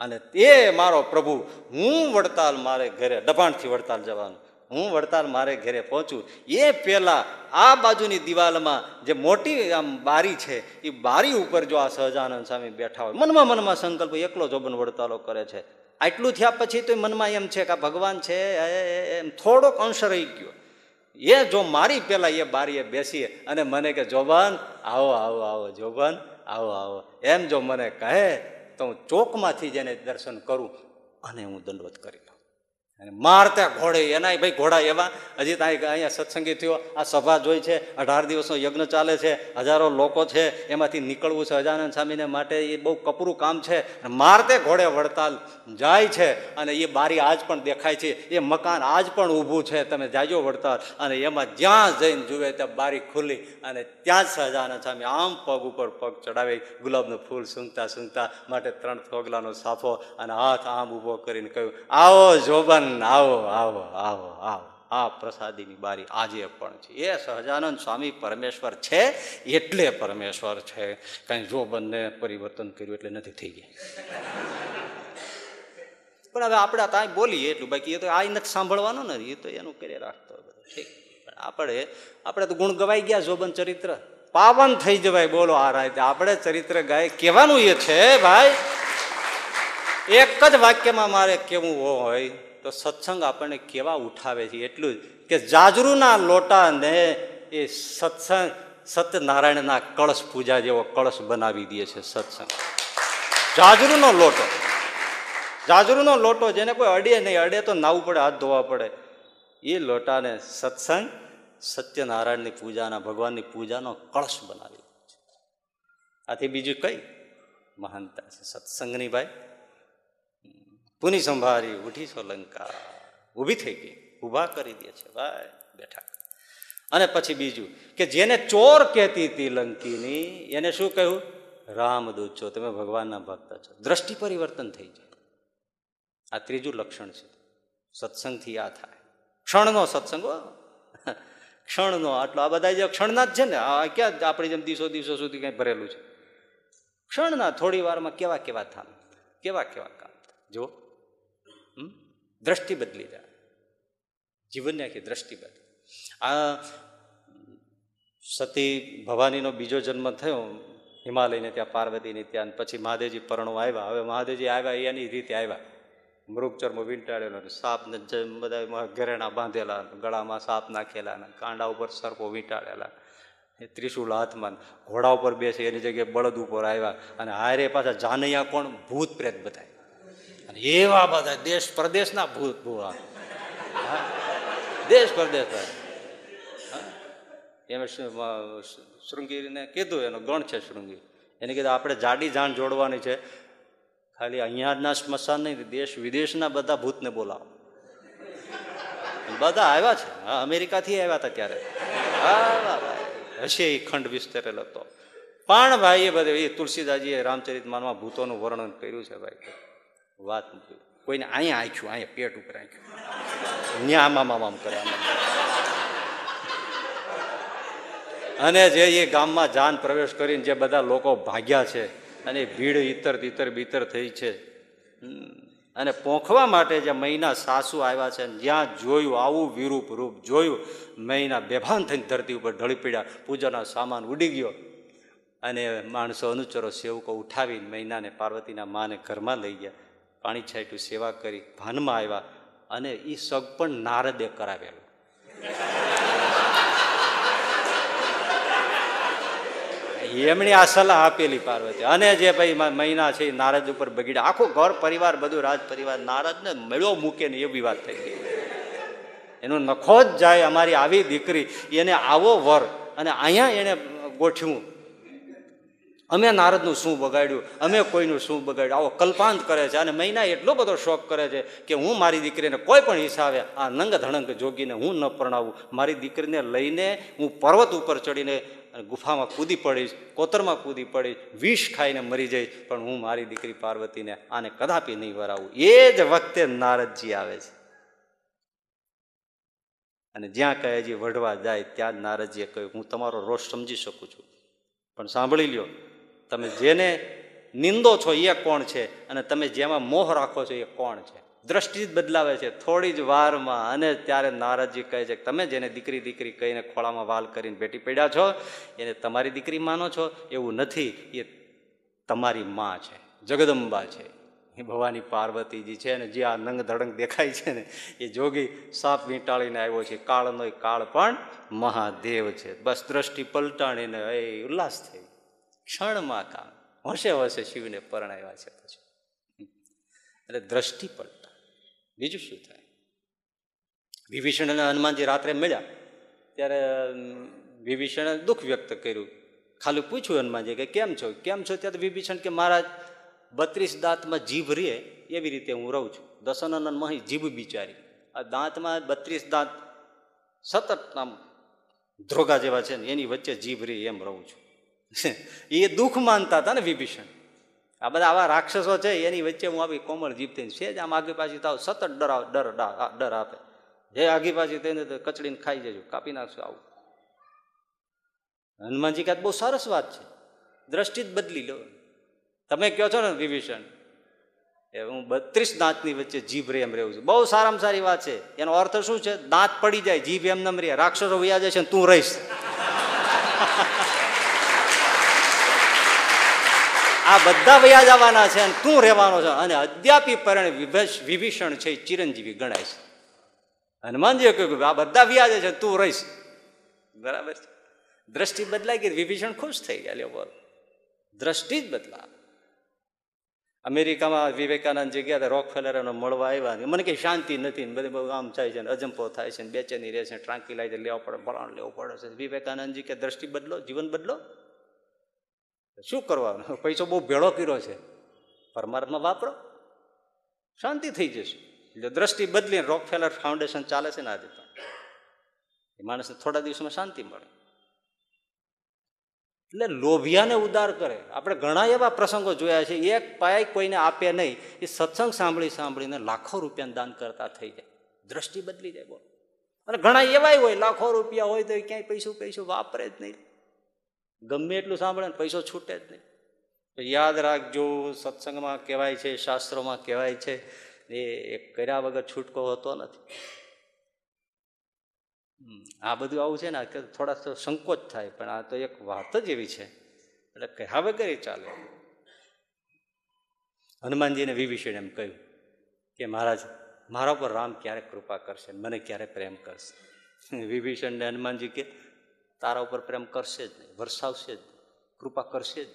અને તે મારો પ્રભુ, હું વડતાલ મારે ઘરે દબાણથી વડતાલ જવાનું. હું વડતાલ મારે ઘરે પહોંચું. એ પહેલાં આ બાજુની દિવાલમાં જે મોટી આમ બારી છે, એ બારી ઉપર જો આ સહજાનંદ સ્વામી બેઠા હોય, મનમાં મનમાં સંકલ્પ એકલો જોબન વડતાલો કરે છે. આટલું થયા પછી તો મનમાં એમ છે કે આ ભગવાન છે એમ થોડોક અંશ રહી ગયો. એ જો મારી પહેલાં એ બારીએ બેસીએ અને મને કે, જોબન, આવો આવો આવો, જોબન, આવો આવો. એમ જો મને કહે, તો હું ચોકમાંથી જેને દર્શન કરું અને હું દંડવત કરી અને મારતા ઘોડે એના ભાઈ ઘોડા એવા. હજી ત્યાં અહીંયા સત્સંગી થયો. આ સભા જોઈ છે, અઢાર દિવસનો યજ્ઞ ચાલે છે, હજારો લોકો છે, એમાંથી નીકળવું છે અજાનંદ સ્વામીને માટે. એ બહુ કપરું કામ છે મારતે ઘોડે વડતાલ જાય છે અને એ બારી આજ પણ દેખાય છે. એ મકાન આજ પણ ઊભું છે. તમે જાજો વડતાલ. અને એમાં જ્યાં જઈને જુએ ત્યાં બારી ખુલ્લી અને ત્યાં જ સહજાનંદ સ્વામી. આમ પગ ઉપર પગ ચડાવી, ગુલાબનું ફૂલ સૂંઘતા સૂંઘતા માટે ત્રણ થોગલાનો સાફો અને હાથ આમ ઊભો કરીને કહ્યું, આવો જોબન આવો આવો આવો આવો. આ પ્રસાદીની બારી આજે પણ છે. એ સહજાનંદ સ્વામી પરમેશ્વર છે, એટલે પરમેશ્વર છે. કઈ જોબનને પરિવર્તન કર્યું એટલે નથી થઈ ગયા. પણ હવે આપણે ત્યાં બોલીએ એટલું બાકી, એ તો આ નથી સાંભળવાનું ને, એ તો એનું કરી રાખતો પણ આપણે આપણે તો ગુણ ગવાઈ ગયા, જોબન ચરિત્ર. પાવન થઈ જવાય, બોલો આ રાતે આપણે ચરિત્ર ગાય, કહેવાનું એ છે, ભાઈ. એક જ વાક્યમાં મારે કેવું હોય તો સત્સંગ આપણને કેવા ઉઠાવે છે? એટલું જ કે જાજરૂના લોટાને એ સત્સંગ સત્યનારાયણના કળશ પૂજા જેવો કળશ બનાવી દે છે સત્સંગ. જાજરૂનો લોટો. જાજરૂનો લોટો જેને કોઈ અડે નહીં, અડે તો નાવું પડે, હાથ ધોવા પડે. એ લોટાને સત્સંગ સત્યનારાયણની પૂજાના, ભગવાનની પૂજાનો કળશ બનાવી છે. આથી બીજું કઈ મહાનતા છે? સત્સંગની ભાઈ પુની સંભારી, ઉઠી સોલંકા ઊભી થઈ ગઈ. ઊભા કરી દે છે. ભાઈ, બેઠા. અને પછી બીજું કે જેને ચોર કહેતી હતી લંકીની, એને શું કહ્યું? રામદૂત છો તમે ભગવાનના ભક્ત છો. દ્રષ્ટિ પરિવર્તન થઈ જાય. આ ત્રીજું લક્ષણ છે. સત્સંગથી આ થાય. ક્ષણનો સત્સંગ ક્ષણનો, આટલો આ બધા જે ક્ષણના જ છે ને, આ ક્યાં આપણી જેમ દિવસો દિવસો સુધી કંઈ ભરેલું છે? ક્ષણના થોડી વારમાં કેવા કેવા થામ કેવા કેવા કામ થાય. દ્રષ્ટિ બદલી જાય જીવનની આખી દ્રષ્ટિ બદલી આ સતી ભવાનીનો બીજો જન્મ થયો હિમાલયને ત્યાં પાર્વતીને ત્યાં પછી મહાદેવજી પરણો આવ્યા હવે મહાદેવજી આવ્યા એની રીતે આવ્યા મૃગચર્મ વીંટાળેલો સાપને બધા ઘરેણા બાંધેલા ગળામાં સાપ નાખેલા કાંડા ઉપર સર્પો વીંટાળેલા એ ત્રિશુલ હાથમાં ઘોડા ઉપર બેસે એની જગ્યાએ બળદ ઉપર આવ્યા અને હારે પાછા જાનૈયા કોણ ભૂત પ્રેત બધા અને એવા બધા દેશ પ્રદેશના ભૂત ભૂવા. દેશ પ્રદેશ એમ શૃંગીરીને કીધું, એનો ગણ છે શૃંગી એને કીધું, આપણે જાડી જાણ જોડવાની છે. ખાલી અહીંયાના સ્મશાન નહીં, દેશ વિદેશના બધા ભૂતને બોલાવો. બધા આવ્યા છે. હા, અમેરિકાથી આવ્યા હતા ત્યારે હશે એ ખંડ વિસ્તરેલો હતો પણ ભાઈ, એ બધે, એ તુલસીદાસજીએ રામચરિત માનમાં ભૂતોનું વર્ણન કર્યું છે ભાઈ. વાત મૂકી કોઈને અહીંયા આંખ્યું અહીંયા પેટ ઉપર આંખ્યું ન્યા આમ આમ કરે. અને જે એ ગામમાં જાન પ્રવેશ કરીને જે બધા લોકો ભાગ્યા છે અને ભીડ ઈતર તિતર બીતર થઈ છે. અને પોંખવા માટે જે મહિના સાસુ આવ્યા છે જ્યાં જોયું આવું વિરૂપ રૂપ જોયું, મહિના બેભાન થઈને ધરતી ઉપર ઢળી પડ્યા, પૂજાના સામાન ઉડી ગયો. અને માણસો અનુચરો સેવકો ઉઠાવીને મહિનાને પાર્વતીના માને ઘરમાં લઈ ગયા. પાણી છાંટ્યું, સેવા કરી, ભાનમાં આવ્યા અને એ સગ પણ નારદે કરાવેલું. એમણે આ સલાહ આપેલી પાર્વતી. અને જે ભાઈ મહિના છે નારદ ઉપર બગીડે. આખો ઘર, પરિવાર, બધું રાજ પરિવાર નારદને મેળો મૂકે ને એવી વાત થઈ ગઈ. એનો નખો જ જાય અમારી આવી દીકરી, એને આવો વર અને અહીંયા એને ગોઠવ્યું. અમે નારદનું શું બગાડ્યું? અમે કોઈનું શું બગાડ્યું? આવો કલ્પાંત કરે છે અને મહિના એટલો બધો શોખ કરે છે કે હું મારી દીકરીને કોઈ પણ હિસાબે આ નંગ ધણંગ જોગીને હું ન પરણાવું. મારી દીકરીને લઈને હું પર્વત ઉપર ચડીને ગુફામાં કૂદી પડીશ, કોતરમાં કૂદી પડીશ, વિષ ખાઈને મરી જઈશ. પણ હું મારી દીકરી પાર્વતીને આને કદાપી નહીં વરાવું. એ જ વખતે નારદજી આવે છે. અને જ્યાં છે, વઢવા જાય, ત્યાં જ નારદજીએ કહ્યું, હું તમારો રોષ સમજી શકું છું. પણ સાંભળી લ્યો તમે જેને નિંદો છો એ કોણ છે? અને તમે જેમાં મોહ રાખો છો એ કોણ છે? દ્રષ્ટિ જ બદલાવે છે. થોડી જ વારમાં અને ત્યારે નારદજી કહે છે કે તમે જેને દીકરી દીકરી કહીને ખોળામાં વાલ કરીને બેટી પડ્યા છો, એને તમારી દીકરી માનો છો? એવું નથી. એ તમારી માં છે. જગદંબા છે. એ ભવાની પાર્વતીજી છે અને જે આ નંગ ધડંગ દેખાય છે ને, એ જોગી સાપ વીંટાળીને આવ્યો છે. કાળનો કાળ પણ મહાદેવ છે. બસ દ્રષ્ટિ પલટાણીને, એ ઉલ્લાસ થઈ ક્ષણમાં કામ. હોશે હોશે શિવને પરણાવ્યા છે પછી. એટલે દ્રષ્ટિ પડતા. બીજું શું થાય? વિભીષણ અને હનુમાનજી રાત્રે મળ્યા. ત્યારે વિભીષણે દુઃખ વ્યક્ત કર્યું. ખાલી પૂછ્યું હનુમાનજી કે કેમ છો? કેમ છો? ત્યારે વિભીષણ કે મહારાજ, બત્રીસ દાંતમાં જીભ રે, એવી રીતે હું રહું છું. દશાનંદન મહી જીભ બિચારી. આ દાંતમાં બત્રીસ દાંત, સતત આમ ધ્રોગા જેવા છે ને, એની વચ્ચે જીભ રે એમ રહું છું. એ દુઃખ માનતા હતા ને વિભીષણ. આ બધા આવા રાક્ષસો છે, એની વચ્ચે હું આવી કોમળ જીભ થઈને છે જ, આમ આગી પાછી તાવ સતત ડરાવ ડર ડર આપે. જે આગી પાછી થઈને કચડીને ખાઈ જજો, કાપી નાખશું આવું. હનુમાનજી કહે બહુ સરસ વાત છે. દ્રષ્ટિ જ બદલી લો. તમે કહો છો ને વિભીષણ, એ હું બત્રીસ દાંતની વચ્ચે જીભ રે એમ રહેવું છું. બહુ સારામાં સારી વાત છે. એનો અર્થ શું છે? દાંત પડી જાય, જીભ એમ નમ રે રાક્ષસો વ્યાજે છે ને તું રહીશ. આ બધા વયા જવાના છે અને તું રહેવાનો છે. અને અદ્યાપી પરણે વિભીષણ છે એ ચિરંજીવી ગણાય છે. હનુમાનજીએ કહ્યું આ બધા વ્યાજે છે, તું રહીશ. બરાબર છે? દ્રષ્ટિ બદલાઈ ગઈ, વિભીષણ ખુશ થઈ ગયા. લ્યો બોલ. દ્રષ્ટિ જ બદલા અમેરિકામાં વિવેકાનંદ ગયા હતા રોક ફેલરનો મળવા આવ્યા મને કે શાંતિ નથી બધે બહુ આમ થાય છે અજંપો થાય છે બેચેની રહે છે ટ્રાંકી લાવી લેવા પડે ભરાણ લેવું પડે છે. વિવેકાનંદજી કે દ્રષ્ટિ બદલો, જીવન બદલો? શું કરવાનું? પૈસો બહુ ભેળો કર્યો છે. પરમાત્મા વાપરો. શાંતિ થઈ જશે. એટલે દ્રષ્ટિ બદલીને રોક ફેલર ફાઉન્ડેશન ચાલે છે ને આજે તો. એ માણસને થોડા દિવસમાં શાંતિ મળે. એટલે લોભિયાને ઉદાર કરે. આપણે ઘણા એવા પ્રસંગો જોયા છે. એક પાય કોઈને આપે નહીં. એ સત્સંગ સાંભળી સાંભળીને લાખો રૂપિયા દાન કરતા થઈ જાય. દ્રષ્ટિ બદલી જાય બોલ. અને ઘણા એવાય હોય, લાખો રૂપિયા હોય તો ક્યાંય પૈસું પૈસું વાપરે જ નહીં. ગમે એટલું સાંભળે ને પૈસો છૂટે જ નહીં. તો યાદ રાખજો, સત્સંગમાં કહેવાય છે, શાસ્ત્રોમાં કહેવાય છે, એ કર્યા વગર છૂટકો હોતો નથી. આ બધું આવું છે ને કે થોડા સંકોચ થાય, પણ આ તો એક વાત જ એવી છે. એટલે કહ્યા વગર એ ચાલે. હનુમાનજીને વિભીષણ એમ કહ્યું કે, મહારાજ, મારા પર રામ ક્યારે કૃપા કરશે? મને ક્યારે પ્રેમ કરશે? વિભીષણને હનુમાનજી કે તારા ઉપર પ્રેમ કરશે જ નહીં, વરસાવશે જ કૃપા કરશે જ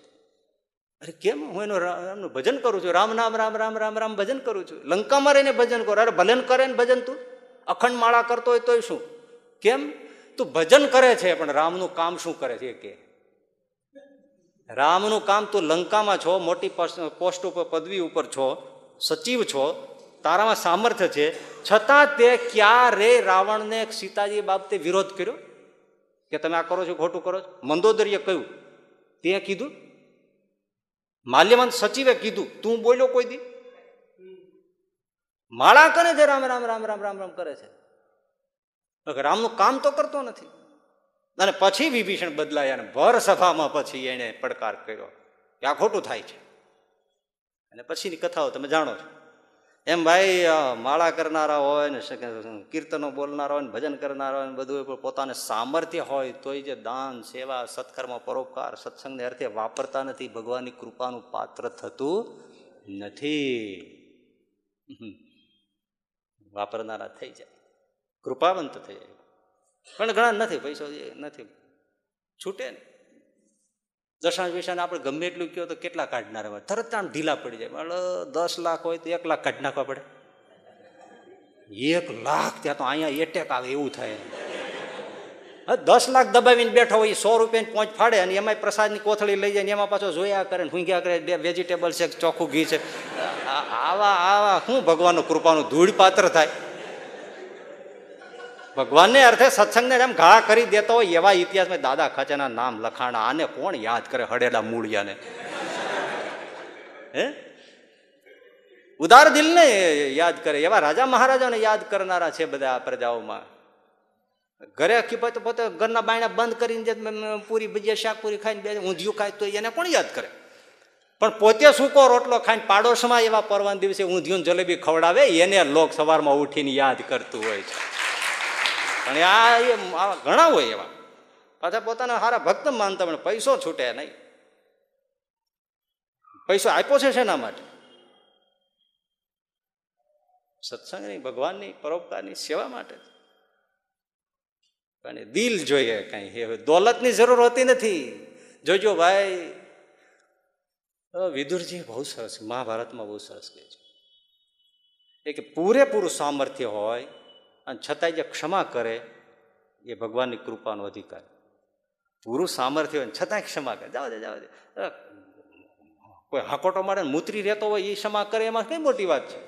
અરે કેમ હું એનું રામનું ભજન કરું છું? રામ નામ રામ રામ રામ રામ ભજન કરું છું. લંકામાં રહીને ભજન કરો. અરે ભલન કરે ને ભજન તું? અખંડ માળા કરતો હોય તોય શું? કેમ? તું ભજન કરે છે, પણ રામનું કામ શું કરે છે કે? રામનું કામ તું લંકામાં છો, મોટી પોસ્ટ ઉપર, પદવી ઉપર છો, સચિવ છો, તારામાં સામર્થ્ય છે. છતાં તે ક્યારે રાવણને સીતાજી બાબતે વિરોધ કર્યો? કે તમે આ કરો છો, ખોટું કરો છો? મંદોદરીએ કહ્યું. તે કીધું માલ્યવંત સચિવે કીધું, તું બોલ્યો કોઈ દી? માળા કરે છે? રામ રામ રામ રામ રામ રામ કરે છે. રામનું કામ તો કરતો નથી. અને પછી વિભીષણ બદલાયા અને ભર સભામાં પછી એને પડકાર કર્યો કે આ ખોટું થાય છે. અને પછીની કથાઓ તમે જાણો છો. એમ ભાઈ માળા કરનારા હોય ને કીર્તનો બોલનારા હોય ને ભજન કરનારા હોય ને બધું પોતાને સામર્થ્ય હોય તોય જે દાન, સેવા, સત્કર્મ, પરોપકાર, સત્સંગને અર્થે વાપરતા નથી, ભગવાનની કૃપાનું પાત્ર થતું નથી. વાપરનારા થઈ જાય. કૃપાવંત થઈ જાય. પણ ઘણા નથી, પૈસો નથી. છૂટે ને. દશાંશ વિશાને આપણે ગમે એટલું કહો તો કેટલા કાઢનાર હોય? તરત આમ ઢીલા પડી જાય. એટલે દસ લાખ હોય તો એક લાખ કાઢી નાખવા પડે. એક લાખ ત્યાં તો અહીંયા એટેક આવે એવું થાય. દસ લાખ દબાવીને બેઠો હોય સો રૂપિયાની પહોંચ ફાડે અને એમાં પ્રસાદની કોથળી લઈ જાય એમાં પાછો જોયા કરે ને હુંગ્યા કરે, બે વેજીટેબલ છે, ચોખ્ખું ઘી છે. આવા આવા શું ભગવાનનું કૃપાનું ધૂળ પાત્ર થાય? ભગવાનને અર્થે સત્સંગને જેમ ઘા કરી દેતો હોય એવા ઇતિહાસમાં દાદા ખાચાના નામ લખાણા. આને કોણ યાદ કરે હડેલા મૂળિયાને? હે? ઉદાર દિલને યાદ કરે, એવા રાજા મહારાજાને યાદ કરનારા છે બધા આ પ્રજાઓમાં. ઘરે કે પોતે ઘરના બાયણા બંધ કરીને પૂરી ભજીયા, શાક પૂરી ખાઈને બે ઊંધિયું ખાય તો એને કોણ યાદ કરે? પણ પોતે સૂકો રોટલો ખાઈને પાડોશમાં એવા પરવાન દિવસે ઊંધિયું જલેબી ખવડાવે, એને લોક સવારમાં ઉઠીને યાદ કરતું હોય છે. પણ આ એ ઘણા હોય એવા. પાછા પોતાના સારા ભક્ત માનતા પણ પૈસો છૂટે નહીં. પૈસો આપ્યો છે શેના માટે? સત્સંગની ભગવાનની પરોપકારની સેવા માટે. અને દિલ જોઈએ કઈ દોલતની જરૂર હોતી નથી. જોજો ભાઈ વિદુરજી બહુ સરસ મહાભારતમાં બહુ સરસ કહે છે. એ કે પૂરેપૂરું સામર્થ્ય હોય અને છતાંય જે ક્ષમા કરે, એ ભગવાનની કૃપાનો અધિકાર. પૂરું સામર્થ્ય હોય છતાંય ક્ષમા કરે. જાવ દે જાવ દે. કોઈ હાકોટો મારે મૂત્રી રહેતો હોય એ ક્ષમા કરે, એમાં કઈ મોટી વાત છે?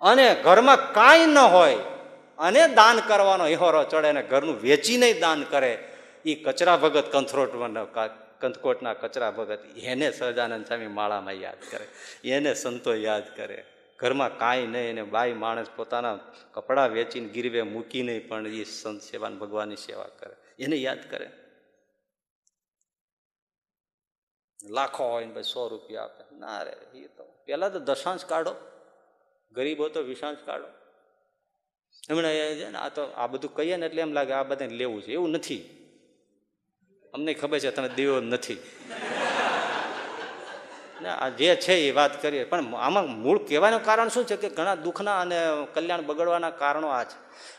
અને ઘરમાં કાંઈ ન હોય, અને દાન કરવાનો હિહોરો ચડે અને ઘરનું વેચીને દાન કરે એ કચરા ભગત કંથરોટ કંથકોટના કચરા ભગત, એને સહજાનંદ સ્વામી માળામાં યાદ કરે, એને સંતો યાદ કરે. ઘરમાં કાંઈ નહીં અને બાઈ માણસ પોતાના કપડાં વેચીને ગીરવે મૂકીને પણ એ સંત સેવાને ભગવાનની સેવા કરે. એને યાદ કરે. લાખો હોય ને ભાઈ સો રૂપિયા આપે. ના રે, એ તો પહેલાં તો દશાંશ કાઢો. ગરીબો તો વિશાંશ કાઢો. એમણે એ છે ને, આ તો આ બધું કહીએ ને એટલે એમ લાગે આ બધાને લેવું છે. એવું નથી. અમને ખબર છે તમે દેવો નથી. આ જે છે એ વાત કરીએ, પણ આમાં મૂળ કહેવાનું કારણ શું છે કે ઘણા દુઃખના અને કલ્યાણ બગડવાના કારણો આ છે.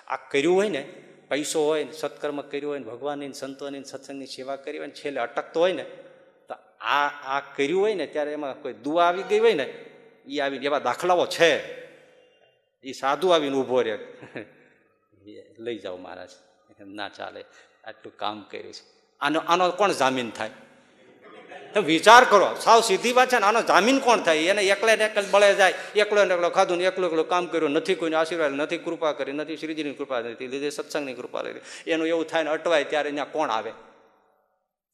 આ કર્યું હોય ને, પૈસો હોય ને, સત્કર્મ કર્યું હોય ને, ભગવાનની સંતોની સત્સંગની સેવા કરી હોય ને, છેલ્લે અટકતો હોય ને, તો આ આ કર્યું હોય ને, ત્યારે એમાં કોઈ દુઆ આવી ગઈ હોય ને એ આવી એવા દાખલાઓ છે. એ સાધુ આવીને ઊભો રહે. લઈ જાઓ મહારાજ. ના ચાલે. આટલું કામ કર્યું છે. આનો આનો કોણ જામીન થાય? તો વિચાર કરો. સાવ સીધી વાત છે ને આનો જામીન કોણ થાય? એને એકલે ને એકલ બળે જાય. એકલો ને એકલો ખાધું ને એકલો એકલો કામ કર્યું, નથી કોઈને આશીર્વાદ, નથી કૃપા કરી, નથી શ્રીજીની કૃપા નથી લીધે સત્સંગની કૃપા લીધી એનું એવું થાય ને અટવાય ત્યારે ત્યાં કોણ આવે?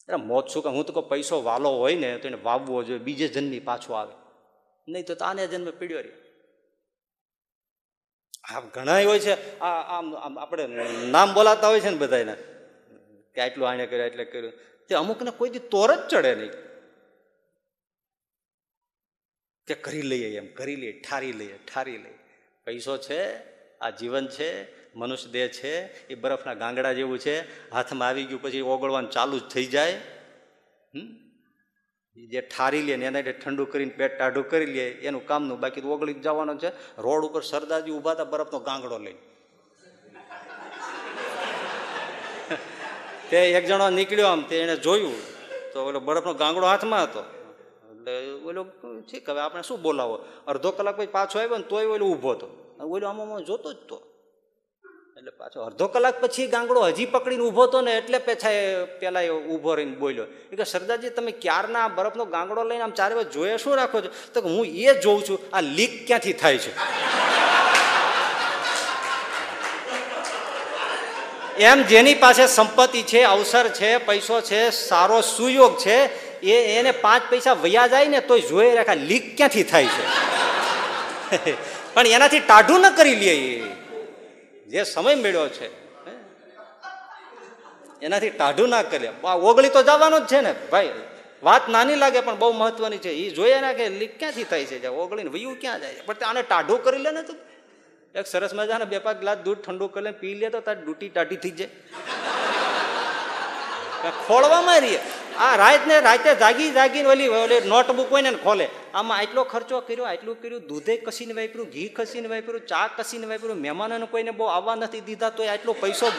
એટલે મોત શું કે હું તો કહું પૈસો વાલો હોય ને તો એને વાવવો જોઈએ, બીજે જન્મી પાછો આવે. નહીં તો આને જન્મે પીડ્યો રહી આ ઘણા હોય છે. આ આમ આપણે નામ બોલાતા હોય છે ને બધાને કે આટલું આને કર્યું એટલે કર્યું. તે અમુકને કોઈ દી તોર જ ચડે નહીં. કે કરી લઈએ એમ, કરી લઈએ, ઠારી લઈએ ઠારી લઈએ. પૈસો છે, આ જીવન છે, મનુષ્ય દેહ છે, એ બરફના ગાંગડા જેવું છે, હાથમાં આવી ગયું પછી ઓગળવાનું ચાલુ જ થઈ જાય. હમ? જે ઠારી લે ને એના ઠંડુ કરીને પેટ ટાઢું કરી લે, એનું કામનું બાકી તો ઓગળી જવાનું છે. રોડ ઉપર સરદારજી ઊભા હતા બરફનો ગાંગડો લઈને. તે એક જણો નીકળ્યો આમ, તે એણે જોયું. તો ઓલો બરફનો ગાંગડો હાથમાં હતો. એટલે ઓલો ઠીક, હવે આપણે શું બોલાવો? અડધો કલાક પછી પાછો આવ્યો ને તોય ઓલો ઊભો હતો. ઓલો આમાં જોતો જ તો. એટલે પાછો અડધો કલાક પછી ગાંગડો હજી પકડીને ઊભો હતો ને એટલે પેછા પેલા એ ઊભો રહીને બોલ્યો. એ કે સરદારજી, તમે ક્યારના બરફનો ગાંગડો લઈને આમ ચારે બાજુ જોયે શું રાખો છો? તો હું એ જોઉં છું, આ લીક ક્યાંથી થાય છે? એમ જેની પાસે સંપત્તિ છે, અવસર છે, પૈસો છે, સારો સુયોગ છે એ એને પાંચ પૈસા વયા જાય ને તોય જોઈ રાખા લીક ક્યાંથી થાય છે. પણ એનાથી ટાઢું ન કરી લે જે સમય મેળ્યો છે? એનાથી ટાઢું ના કરે. ઓગળી તો જવાનું જ છે ને. ભાઈ, વાત નાની લાગે પણ બહુ મહત્વની છે. એ જોઈએ ને કે લીક ક્યાંથી થાય છે? ઓગળીને વયું ક્યાં જાય છે? પણ આને ટાઢું કરી લે ને તું. એક સરસ મજાને બે પાંચ ગ્લાસ દૂધ ઠંડુ કરી લે પી લે તો તાર ડૂટી ટાઢી થઈ જાય. ખોળવામાં રહીએ આ રાત ને રાતે જાગી જાગીને ઓલી ઓલી નોટબુક હોય ને ખોલે. આમાં આટલો ખર્ચો કર્યો, આટલું કર્યું, દૂધે કસીને વાપર્યું, ઘી કસીને વાપર્યું, ચા કસીને વાપર્યું, મહેમાનોને કોઈને બહુ આવવા નથી દીધા તો આટલો પૈસો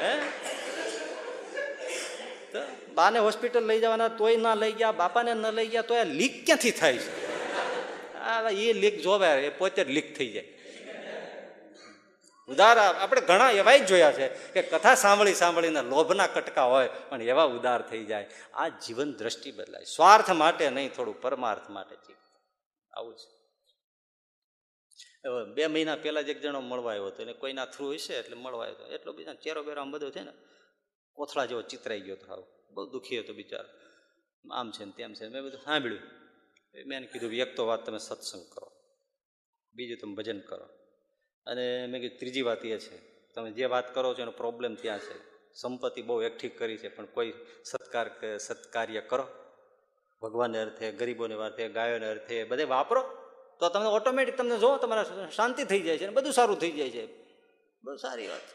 હે? બાને હોસ્પિટલ લઈ જવાના, તોય ના લઈ ગયા, બાપાને ન લઈ ગયા તો આ લીક ક્યાંથી થાય છે? આ એ લીક જોવે, એ પોતે લીક થઈ જાય. ઉદાર આપણે ઘણા એવાય જોયા છે કે કથા સાંભળી સાંભળીને લોભના કટકા હોય, પણ એવા ઉદાર થઈ જાય. આ જીવન દ્રષ્ટિ બદલાય. સ્વાર્થ માટે નહીં, થોડું પરમાર્થ માટે જીવ. આવું છે બે મહિના પહેલા જ એક જણો મળવા આવ્યો હતો. એને કોઈના થ્રુ હશે એટલે મળવા આવ્યો હતો. એટલો બીજા ચેરો બેરો બધો છે ને કોથળા જેવો ચિતરાઈ ગયો હતો. આવું. બહુ દુઃખી હતો બિચારો. આમ છે ને તેમ છે મેં બધું સાંભળ્યું. મેં એને કીધું, એક તો વાત તમે સત્સંગ કરો. બીજું તમે ભજન કરો. અને મેં કીધું, ત્રીજી વાત એ છે. તમે જે વાત કરો છો એનો પ્રોબ્લેમ ત્યાં છે. સંપત્તિ બહુ એકઠી કરી છે, પણ કોઈ સત્કાર સત્કાર્ય કરો. ભગવાનને અર્થે, ગરીબોને અર્થે, ગાયોને અર્થે, બધે વાપરો, તો તમને ઓટોમેટિક તમને જો તમારા શાંતિ થઈ જાય છે અને બધું સારું થઈ જાય છે. બહુ સારી વાત.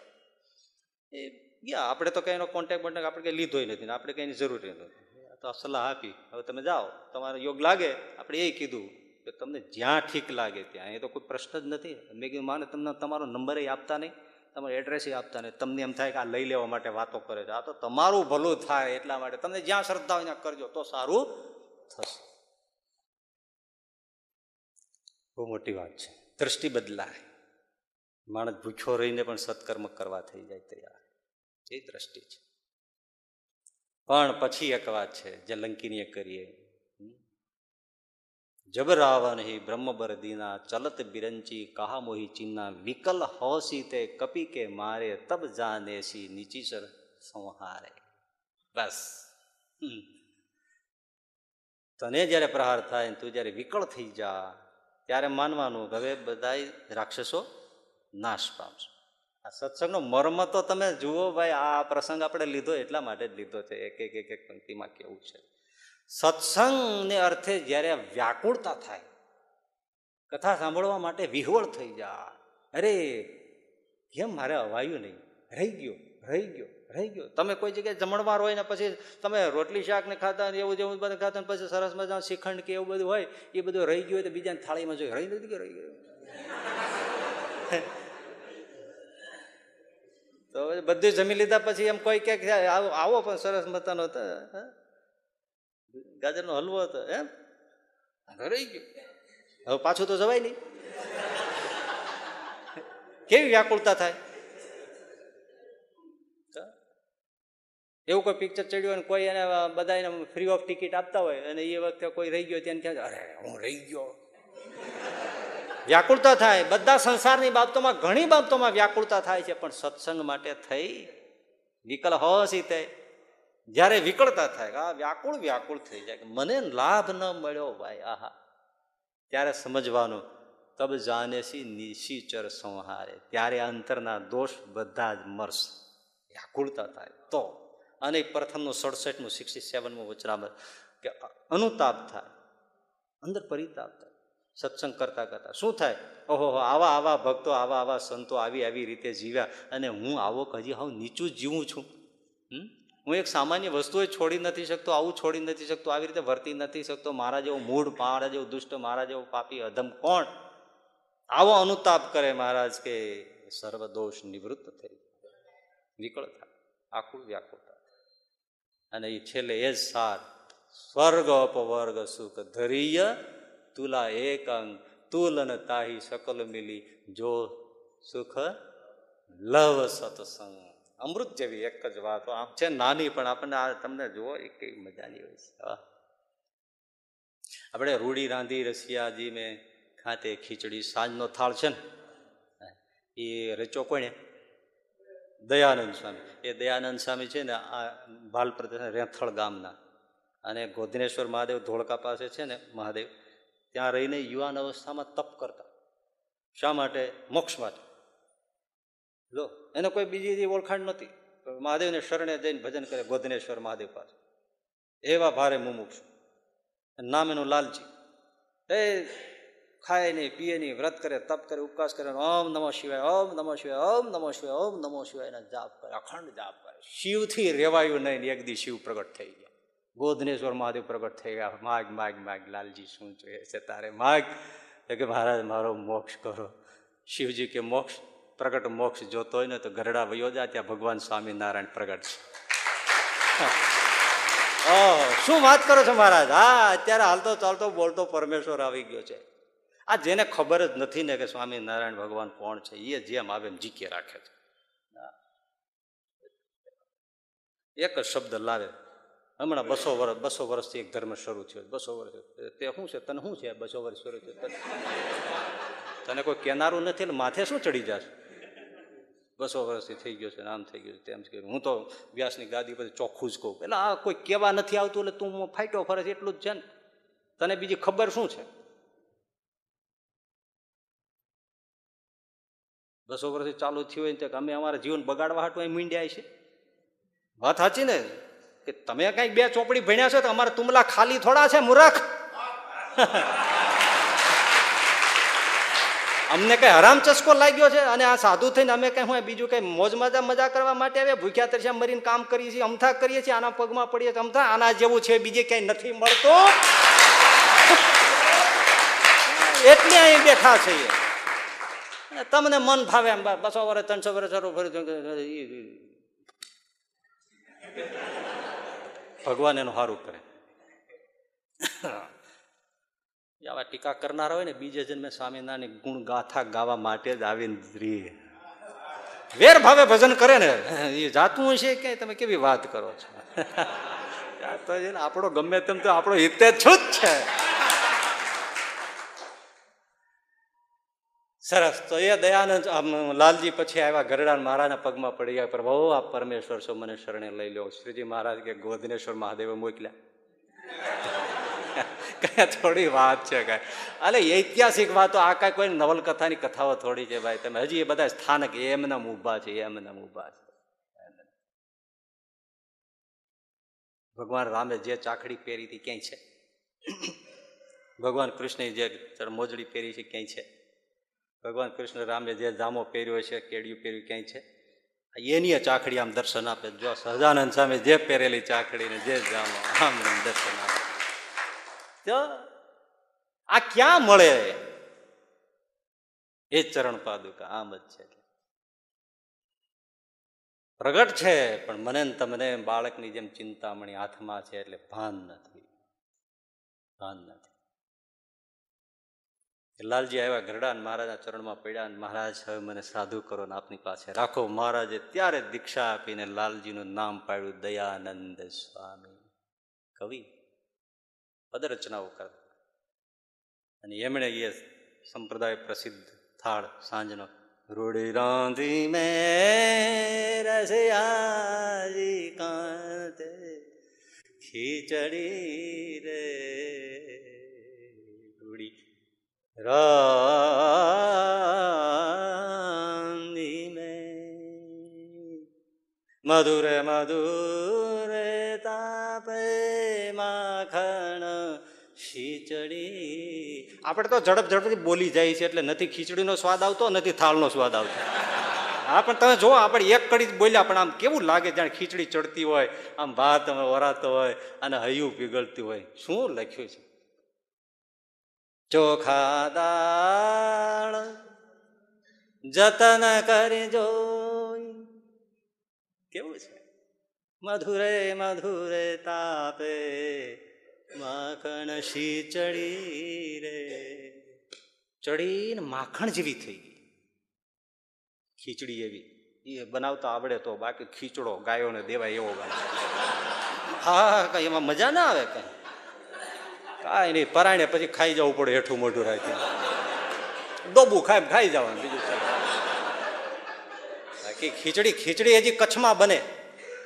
એ ગયા, આપણે તો કંઈ એનો કોન્ટેક્ટ બોન્ટેક્ટ આપણે કંઈ લીધો નથી ને, આપણે કંઈની જરૂર નથી. તો આ સલાહ આપી. હવે તમે જાઓ, તમારે યોગ લાગે, આપણે એ કીધું. કે તમને જ્યાં ઠીક લાગે ત્યાં. એ તો કોઈ પ્રશ્ન જ નથી. મેં કીધું, માને, તમને તમારો નંબર આપતા નહીં. તમારો એડ્રેસ આપતા નહીં. તમને એમ થાય કે આ લઈ લેવા માટે વાતો કરે છે. આ તો તમારું ભલું થાય એટલા માટે. તમને જ્યાં શ્રદ્ધા હોય ત્યાં કરજો, તો સારું થશે. બહુ મોટી વાત છે. દ્રષ્ટિ બદલાય. માણસ ભૂખ્યો રહીને પણ સત્કર્મ કરવા થઈ જાય તૈયાર. એ દ્રષ્ટિ છે. પણ પછી એક વાત છે, જે લંકીનીએ કરીએ. જબરાવન હિ બ્રહ્મબર દીના ચલત બિરંચી કહા મોહી ચિન્ના વિકલ હોસી તે કપી કે મારે તબ જાનેસી નીચીસર સંહારે. બસ. તને જ્યારે પ્રહાર થાય તું જ્યારે વિકળ થઈ જા, ત્યારે માનવાનું કે હવે બધાય રાક્ષસો નાશ પામશે. આ સત્સંગનો મર્મ તો તમે જુઓ ભાઈ, આ પ્રસંગ આપણે લીધો એટલા માટે જ લીધો છે. એક એક એક એક પંક્તિમાં કેવું છે? સત્સંગને અર્થે જ્યારે વ્યાકુળતા થાય, કથા સાંભળવા માટે વિહવળ થઈ જાય અરે, કેમ મારે અવાયું નહીં? રહી ગયો રહી ગયો રહી ગયો. તમે કોઈ જગ્યાએ જમણવાર હોય ને પછી તમે રોટલી શાક ને ખાતા ને એવું જેવું બધું ખાતા પછી સરસ મજા શ્રીખંડ કે એવું બધું હોય, એ બધું રહી ગયું હોય તો બીજાની થાળીમાં જોઈ રહી નથી ગયો રહી ગયો? તો બધું જમી લીધા પછી એમ કોઈ ક્યાંક આવો પણ સરસ મતાનો હતા? ગાજરનો હલવો હતો એમ? રહી ગયો. હવે પાછું તો જવાય નહીં. કેવી વ્યાકુળતા થાય? એવું કોઈ પિક્ચર ચડ્યું હોય ને કોઈ એને બધા એને ફ્રી ઓફ ટિકિટ આપતા હોય અને એ વખતે કોઈ રહી ગયો ત્યાં ક્યાં અરે હું રહી ગયો. વ્યાકુળતા થાય. બધા સંસારની બાબતોમાં ઘણી બાબતોમાં વ્યાકુળતા થાય છે પણ સત્સંગ માટે થઈ. વિકલ હોસી તે. જ્યારે વિકળતા થાય આ વ્યાકુળ વ્યાકુળ થઈ જાય કે મને લાભ ન મળ્યો ભાઈ, આહા. ત્યારે સમજવાનું, તબ જાનેસી નિશીચર સંહારે. ત્યારે અંતરના દોષ બધા જ મરશે. વ્યાકુળતા થાય. તો, અને પ્રથમનું સડસઠનું સિક્સટી સેવનમું વચરામર કે અનુતાપ થાય. અંદર પરિતાપ થાય. સત્સંગ કરતા કરતા. શું થાય? ઓહો આવા આવા ભક્તો, આવા આવા સંતો આવી આવી રીતે જીવ્યા અને હું આવો હજી હાવ નીચું જીવું છું. હમ? હું એક સામાન્ય વસ્તુએ છોડી નથી શકતો, આવું છોડી નથી શકતો, આવી રીતે વર્તી નથી શકતો, મારા જેવો મૂળ મારા જેવો દુષ્ટ, મારા જેવો પાપી અધમ કોણ? આવો અનુતાપ કરે મહારાજ કે સર્વ દોષ નિવૃત્ત થઈ નીકળતા આખું વ્યાકુળતા અને એ છેલ્લે એ જ સાર, સ્વર્ગ અપવર્ગ સુખ ધરીય, તુલા એક અંગ તુલન તાહી સકલ મિલી, જો સુખ લવ સત્સંગ. અમૃત જેવી એક જ વાત. આમ છે નાની, પણ આપણને આ તમને જુઓ, એ કઈ મજાની હોય છે. આપણે રૂડી રાંધી રસિયાજી મેં ખાતે ખીચડી, સાંજનો થાળ છે ને, એ રચો કોણે? દયાનંદ સ્વામી. એ દયાનંદ સ્વામી છે ને, આ ભાલ પ્રદેશ રેથળ ગામના. અને ગોધનેશ્વર મહાદેવ ધોળકા પાસે છે ને, મહાદેવ. ત્યાં રહીને યુવાન અવસ્થામાં તપ કરતા. શા માટે? મોક્ષ માટે. લો, એને કોઈ બીજી ઓળખાણ નહોતી મહાદેવને શરણે જઈને ભજન કરે ગોધનેશ્વર મહાદેવ પાસે. એવા ભારે મુમુક્ષ. નામ એનું લાલજી. એ ખાય નહીં પીએ નહીં, વ્રત કરે, તપ કરે, ઉપવાસ કરે, ઓમ નમો શિવાય, ઓમ નમો શિવાય, ઓમ નમો શિવાય, ઓમ નમો શિવાય, એના જાપ કરે, અખંડ જાપ કરે. શિવથી રેવાયું નહીં એક દી શિવ પ્રગટ થઈ ગયા. ગોધનેશ્વર મહાદેવ પ્રગટ થઈ ગયા. માગ માગ માગ, લાલજી, શું છે તારે? માગ. કે મહારાજ, મારો મોક્ષ કરો. શિવજી કે મોક્ષ પ્રગટ મોક્ષ જોતો હોય ને તો ગરડા વયો જા, ત્યાં ભગવાન સ્વામિનારાયણ પ્રગટ છે. ઓહ શું વાત કરો છો મહારાજ? હા, અત્યારે હાલતો ચાલતો બોલતો પરમેશ્વર આવી ગયો છે. આ જેને ખબર જ નથી ને કે સ્વામિનારાયણ ભગવાન કોણ છે એ જેમ આવે એમ જીકે રાખે છે. એક જ શબ્દ લાવે. હમણાં બસો વર્ષ બસો વર્ષથી એક ધર્મ શરૂ થયો બસો વર્ષ તે શું છે? તને શું છે? બસો વર્ષ શરૂ થયો તને- તને કોઈ કેનારું નથી એટલે માથે શું ચડી જશે? બસો વર્ષથી થઈ ગયો છે આમ થઈ ગયું છે, તેમ કે હું તો વ્યાસની ગાદી પર ચોખ્ખું જ કહું. એટલે આ કોઈ કહેવા નથી આવતું, એટલે તું ફાઈટો ફરે છે એટલું જ છે ને. તને બીજી ખબર શું છે? બસો વર્ષથી ચાલુ થયું હોય ને અમે અમારા જીવન બગાડવા હાટું અહીં મીંડ્યા છે વાત સાચી ને? કે તમે કંઈક બે ચોપડી ભણ્યા છો તો અમારા તુમલા ખાલી થોડા છે, મૂરખ? અમને કઈ હરામ ચસ્કો લાગ્યો છે અને આ સાધુ થઈને અમે કઈ હું બીજું કઈ મોજ મજા મજા કરવા માટે આવે ભૂખ્યા તરસ્યા મરીને કામ કરીએ છીએ અમથા કરીએ છીએ આના પગમાં પડીએ છીએ અમથા આના જેવું છે બીજે ક્યાંય નથી મળતું એટલે અહીં બેઠા છીએ તમને મન ભાવે એમ બસો વર્ષ ત્રણસો વર્ષ સારું ફરી ભગવાન એનું સારું કરે આવા ટીકા કરનારા હોય ને, બીજે જન્મે સ્વામિનારાયણ ગુણ ગાથા ગાવા માટે જ આવીને રીએ. વેર ભાવે ભજન કરે ને, એ જાતું હશે કે તમે કેવી વાત કરો છો? તો છે ને, આપણો ગમે તેમ તો આપણો હિતે છું જ છે. સરસ, તો એ દયાનંદ લાલજી પછી આવ્યા ગરડા મહારાજના પગમાં પડી ગયા પ્રભુ આ પરમેશ્વર છો, મને શરણે લઈ લો. શ્રીજી મહારાજ કે ગોધનેશ્વર મહાદેવે મોકલ્યા. કયા થોડી વાત છે કાંઈ અલે ઐતિહાસિક વાતો, આ કાંઈ કોઈ નવલકથાની કથાઓ થોડી છે ભાઈ. તમે હજી એ બધા સ્થાનક એમના ઊભા છે એમના ઊભા છે. ભગવાન રામે જે ચાખડી પહેરી હતી, ક્યાંય છે? ભગવાન કૃષ્ણે જે મોજડી પહેરી છે, ક્યાંય છે? ભગવાન કૃષ્ણ રામે જે જામો પહેર્યો છે, કેડિયું પહેર્યું, ક્યાંય છે? એની ચાખડી આમ દર્શન આપે. જો સહજાનંદ સામે જે પહેરેલી ચાખડી ને જે જામો, આમ દર્શન આપે. તો આ ક્યાં મળે? એ ચરણ પાદુકા, આમ જ છે. પ્રગટ છે, પણ મને તમને બાળકની જેમ ચિંતામણી હાથમાં છે એટલે ભાન નથી. ભાન નથી. લાલજી આવ્યા ગરડા મહારાજના ચરણમાં પડ્યા અને મહારાજ, હવે મને સાધુ કરો ને આપની પાસે રાખો. મહારાજે ત્યારે દીક્ષા આપીને લાલજીનું નામ પાડ્યું, દયાનંદ સ્વામી. કવિ પદરચનાઓ કર અને એમણે એ સંપ્રદાય પ્રસિદ્ધ થાળ સાંજનો રૂડી રાંધી મે રસયાજી કાંતે ખીચડી રે રૂડી રાંધી મે. મધુરે મધુરે તાપે માખણ ખીચડી આપણે તો ઝડપ ઝડપથી બોલી જાય છે એટલે નથી ખીચડીનો સ્વાદ આવતો, નથી થાળનો સ્વાદ આવતો. હા, પણ તમે જો આપણે એક કડી જ બોલ્યા, પણ આમ કેવું લાગે જાણે ખીચડી ચડતી હોય, આમ ભાત વરાતો હોય, અને હૈયું પીગળતું હોય. શું લખ્યું છે? ચોખા દાળ જતન કરજો કેવું છે? મધુરે મધુરે તાપે, માખણ શીચડી રે. ચડીને માખણ જેવી થઈ ગઈ. ખીચડી એવી. એ બનાવતા આવડે તો, બાકી ખીચડો ગાયોને દેવાય એવો બનાવે. હા, કઈ એમાં મજા ના આવે કઈ. કાંઈ નહીં પરાણે પછી ખાઈ જવું પડે હેઠું મોઢું રાખી ડોબું ખાય, ખાઈ જવાનું, બીજું બાકી ખીચડી ખીચડી હજી કચ્છમાં બને.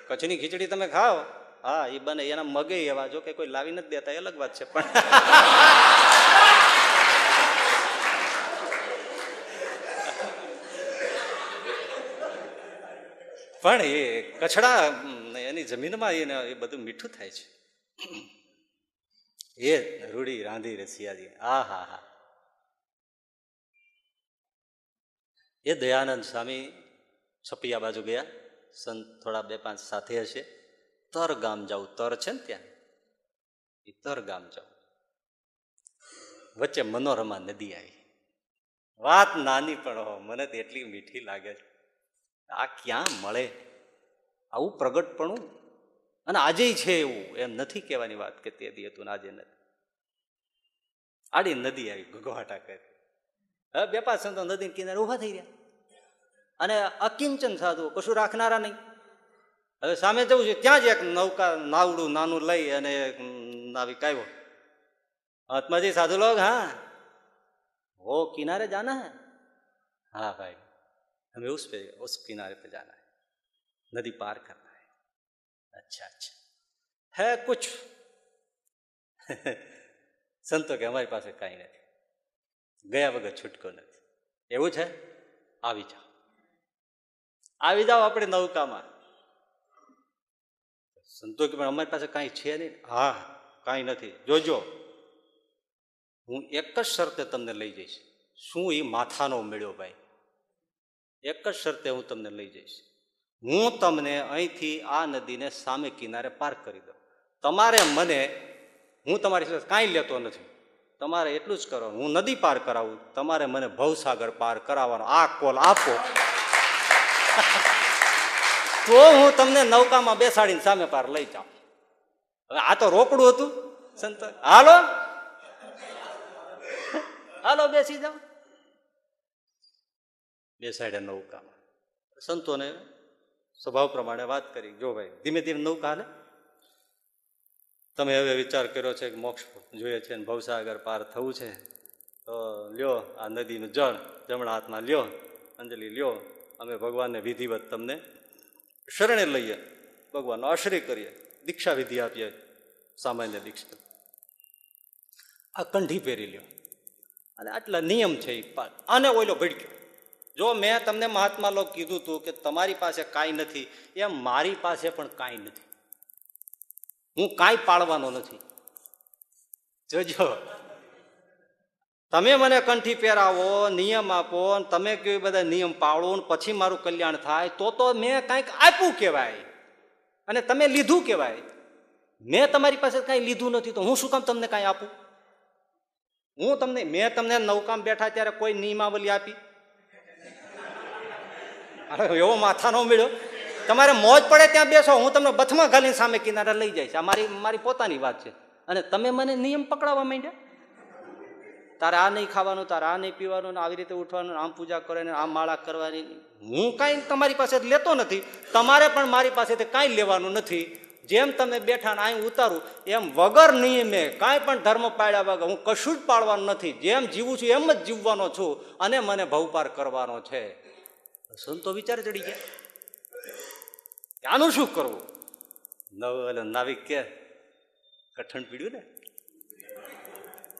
કચ્છની ખીચડી તમે ખાઓ? હા એ બને એના મગે એવા. જો કે કોઈ લાવી નથી દેતા, એ અલગ વાત છે, પણ પણ એ કચડા એની જમીનમાં એને, એ બધું મીઠું થાય છે. એ રૂડી રાંધી રસિયાજી આ, હા હા. એ દયાનંદ સ્વામી છપિયા બાજુ ગયા. સંત થોડા બે પાંચ સાથે હશે. તર ગામ જાઉં તર છે ને ત્યાં? એ તર ગામ જાઉં વચ્ચે મનોરમા નદી આવી. વાત નાની પણ હો, મને તો એટલી મીઠી લાગે છે. આ ક્યાં મળે? આવું પ્રગટપણું? અને આજે છે એવું, એમ નથી કહેવાની વાત કે તે દી હતું આજે નથી. આડી નદી આવી ઘઘવાટા કરી. હવે બે પાંચ સંતો નદી કિનારે ઊભા થઈ ગયા અને અકિંચન સાધુ, કશું રાખનારા નહીં. હવે સામે જવું છું, ત્યાં જ એક નૌકા, નાવડું, નાનું લઈ અને નાવિક આવ્યો. આત્માજી સાધુ લોગ, હા. વો કિનારે જાના હે? હા, ભાઈ. અમે ઉસ પે, ઉસ કિનારે પે જાના હે. નદી પાર કરના હે. અચ્છા અચ્છા. હે, કુછ. સંતો કે અમારી પાસે કાંઈ નથી. ગયા વગર છૂટકો નથી. એવું છે? આવી જાઓ. આવી જાઓ આપણે નૌકામાં. સંતો પણ અમારી પાસે કાંઈ છે નહીં. હા, કાંઈ નથી. જોજો, હું એક જ શરતે તમને લઈ જઈશ. શું એ માથાનો મેળ્યો ભાઈ? એક જ શરતે હું તમને લઈ જઈશ. હું તમને અહીંથી આ નદીને સામે કિનારે પાર કરી દઉં. તમારે મને, હું તમારી સાથે કાંઈ લેતો નથી. તમારે એટલું જ કરવાનું. હું નદી પાર કરાવું. તમારે મને ભવસાગર પાર કરાવવાનો. આ કોલ આપો. તો હું તમને નૌકામાં બેસાડીને સામે પાર લઈ જાઉં. હવે આ તો રોકડું હતું. સંત, હાલો? હાલો, બેસી જાઓ. બેસાડ્યા નૌકામાં. સંતોને સ્વભાવ પ્રમાણે વાત કરી. જો ભાઈ, ધીમે ધીમે નૌકા હાલે. તમે હવે વિચાર કર્યો છે કે મોક્ષ જોઈએ છે ને ભવસાગર પાર થવું છે. તો લ્યો આ નદીનું જળ, જમણા હાથમાં લ્યો, અંજલિ લ્યો. અમે ભગવાનને વિધિવત તમને શરણે લઈએ, ભગવાનનો આશ્રય કરીએ, દીક્ષા વિધિ આપીએ, સામાન્ય દીક્ષા. આ કંઠી પહેરી લ્યો. અને આટલા નિયમ છે એ પાક આને ઓઈલો ભડક્યો. જો મેં તમને મહાત્મા લોક કીધું હતું કે તમારી પાસે કાંઈ નથી, એમ મારી પાસે પણ કાંઈ નથી. હું કાંઈ પાળવાનો નથી. જોજો. તમે મને કંઠી પહેરાવો, નિયમ આપો તમે કયો બધા નિયમ પાળો પછી મારું કલ્યાણ થાય, તો તો મેં કાંઈક આપ્યું કહેવાય. અને તમે લીધું કહેવાય. મેં તમારી પાસે કાંઈ લીધું નથી, તો હું શું કામ તમને કાંઈ આપું? હું તમને, મેં તમને નૌકામ બેઠા ત્યારે કોઈ નિયમાવલી આપી? અરે, એવો માથા ન મળ્યો. તમારે મોજ પડે ત્યાં બેસો, હું તમને બથમાં ઘાલીને સામે કિનારે લઈ જઈશ. આ મારી મારી પોતાની વાત છે. અને તમે મને નિયમ પકડાવવા માંડ્યા? તારે આ નહીં ખાવાનું, તારે આ નહીં પીવાનું આવી રીતે ઉઠવાનું આમ પૂજા કરવાની આમ માળા કરવાની હું કાંઈ તમારી પાસે લેતો નથી. તમારે પણ મારી પાસેથી કાંઈ લેવાનું નથી. જેમ તમે બેઠા અહીં ઉતારું, એમ વગર નિયમે કાંઈ પણ ધર્મ પાડ્યા વગર હું કશું જ પાડવાનું નથી. જેમ જીવું છું એમ જ જીવવાનો છું અને મને ભવપાર કરવાનો છે. સંતો વિચાર ચડી ગયા. આનું શું કરવું? નવ નાવિક કે, કઠણ પીડ્યું ને?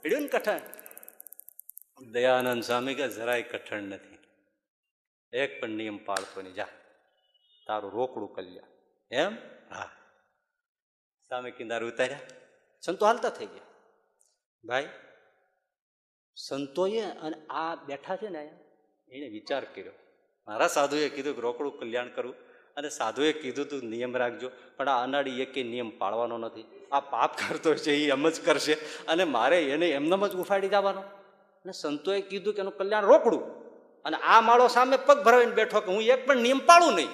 પીડ્યું ને કઠણ? દયાનંદ સ્વામી કે જરાય કઠણ નથી. એક પણ નિયમ પાળતો નહીં. જા, તારું રોકડું કલ્યાણ એમ? હા. સામે કિંદાર ઉતાર્યા? સંતો હાલતા થઈ ગયા. ભાઈ, સંતોએ અને આ બેઠા છે ને એને વિચાર કર્યો. મારા સાધુએ કીધું કે રોકડું કલ્યાણ કરવું. અને સાધુએ કીધું તું નિયમ રાખજો. પણ આ અનાડી એકે નિયમ પાળવાનો નથી. આ પાપ કરતો છે એ એમ જ કરશે. અને મારે એને એમનેમ જ ઉફાડી જવાનો અને સંતોએ કીધું કે એનું કલ્યાણ રોકડું. અને આ માળો સામે પગ ભરાવીને બેઠો કે હું એક પણ નિયમ પાળું નહીં.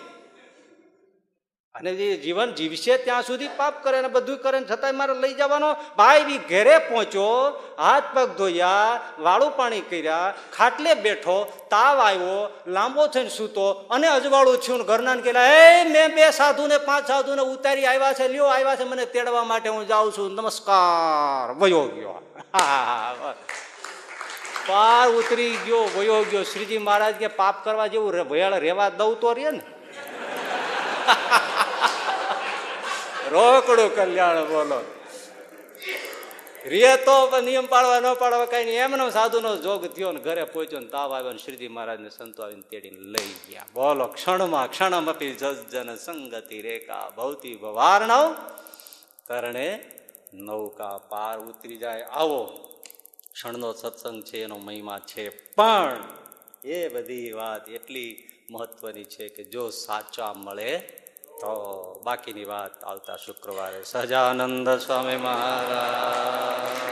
અને જે જીવન જીવશે ત્યાં સુધી પાપ કરે ને બધું કરે ને છતાંય મારે લઈ જવાનો. ભાઈ બી ઘરે પહોંચ્યો, હાથ પગ ધોયા, વાળું પાણી કર્યા, ખાટલે બેઠો, તાવ આવ્યો, લાંબો થઈને સૂતો અને અજવાળું છું ને ઘરના ને કહેલા, એ, મેં બે સાધુ ને પાંચ સાધુ ને ઉતારી આવ્યા છે, લ્યો, આવ્યા છે, મને તેડવા માટે હું જાઉં છું. નમસ્કાર, વયો ગયો. હા પાર ઉતરી ગયો, વયો ગયો. શ્રીજી મહારાજ કે, પાપ કરવા જેવું ભયાળ રેવા દઉં તો રે ને. રોકડું કલ્યાણ બોલો. રે તો નિયમ પાડવા ન પાડવા કઈ નહીં. એમનો સાધુનો જોગ થયો ને ઘરે પહોંચ્યો ને તાવ આવ્યો ને શ્રીજી મહારાજને સંતો આવીને તેડીને લઈ ગયા. બોલો, ક્ષણમાં ક્ષણમ આપી જન સંગતિ રેખા ભૌતી ભવાર્ણવ. કરણે નૌકા પાર ઉતરી જાય. આવો. ક્ષણનો સત્સંગ છે, એનો મહિમા છે. પણ એ બધી વાત એટલી મહત્વની છે કે જો સાચા મળે તો બાકીની વાત આવતા શુક્રવારે. સહજાનંદ સ્વામી મહારાજ.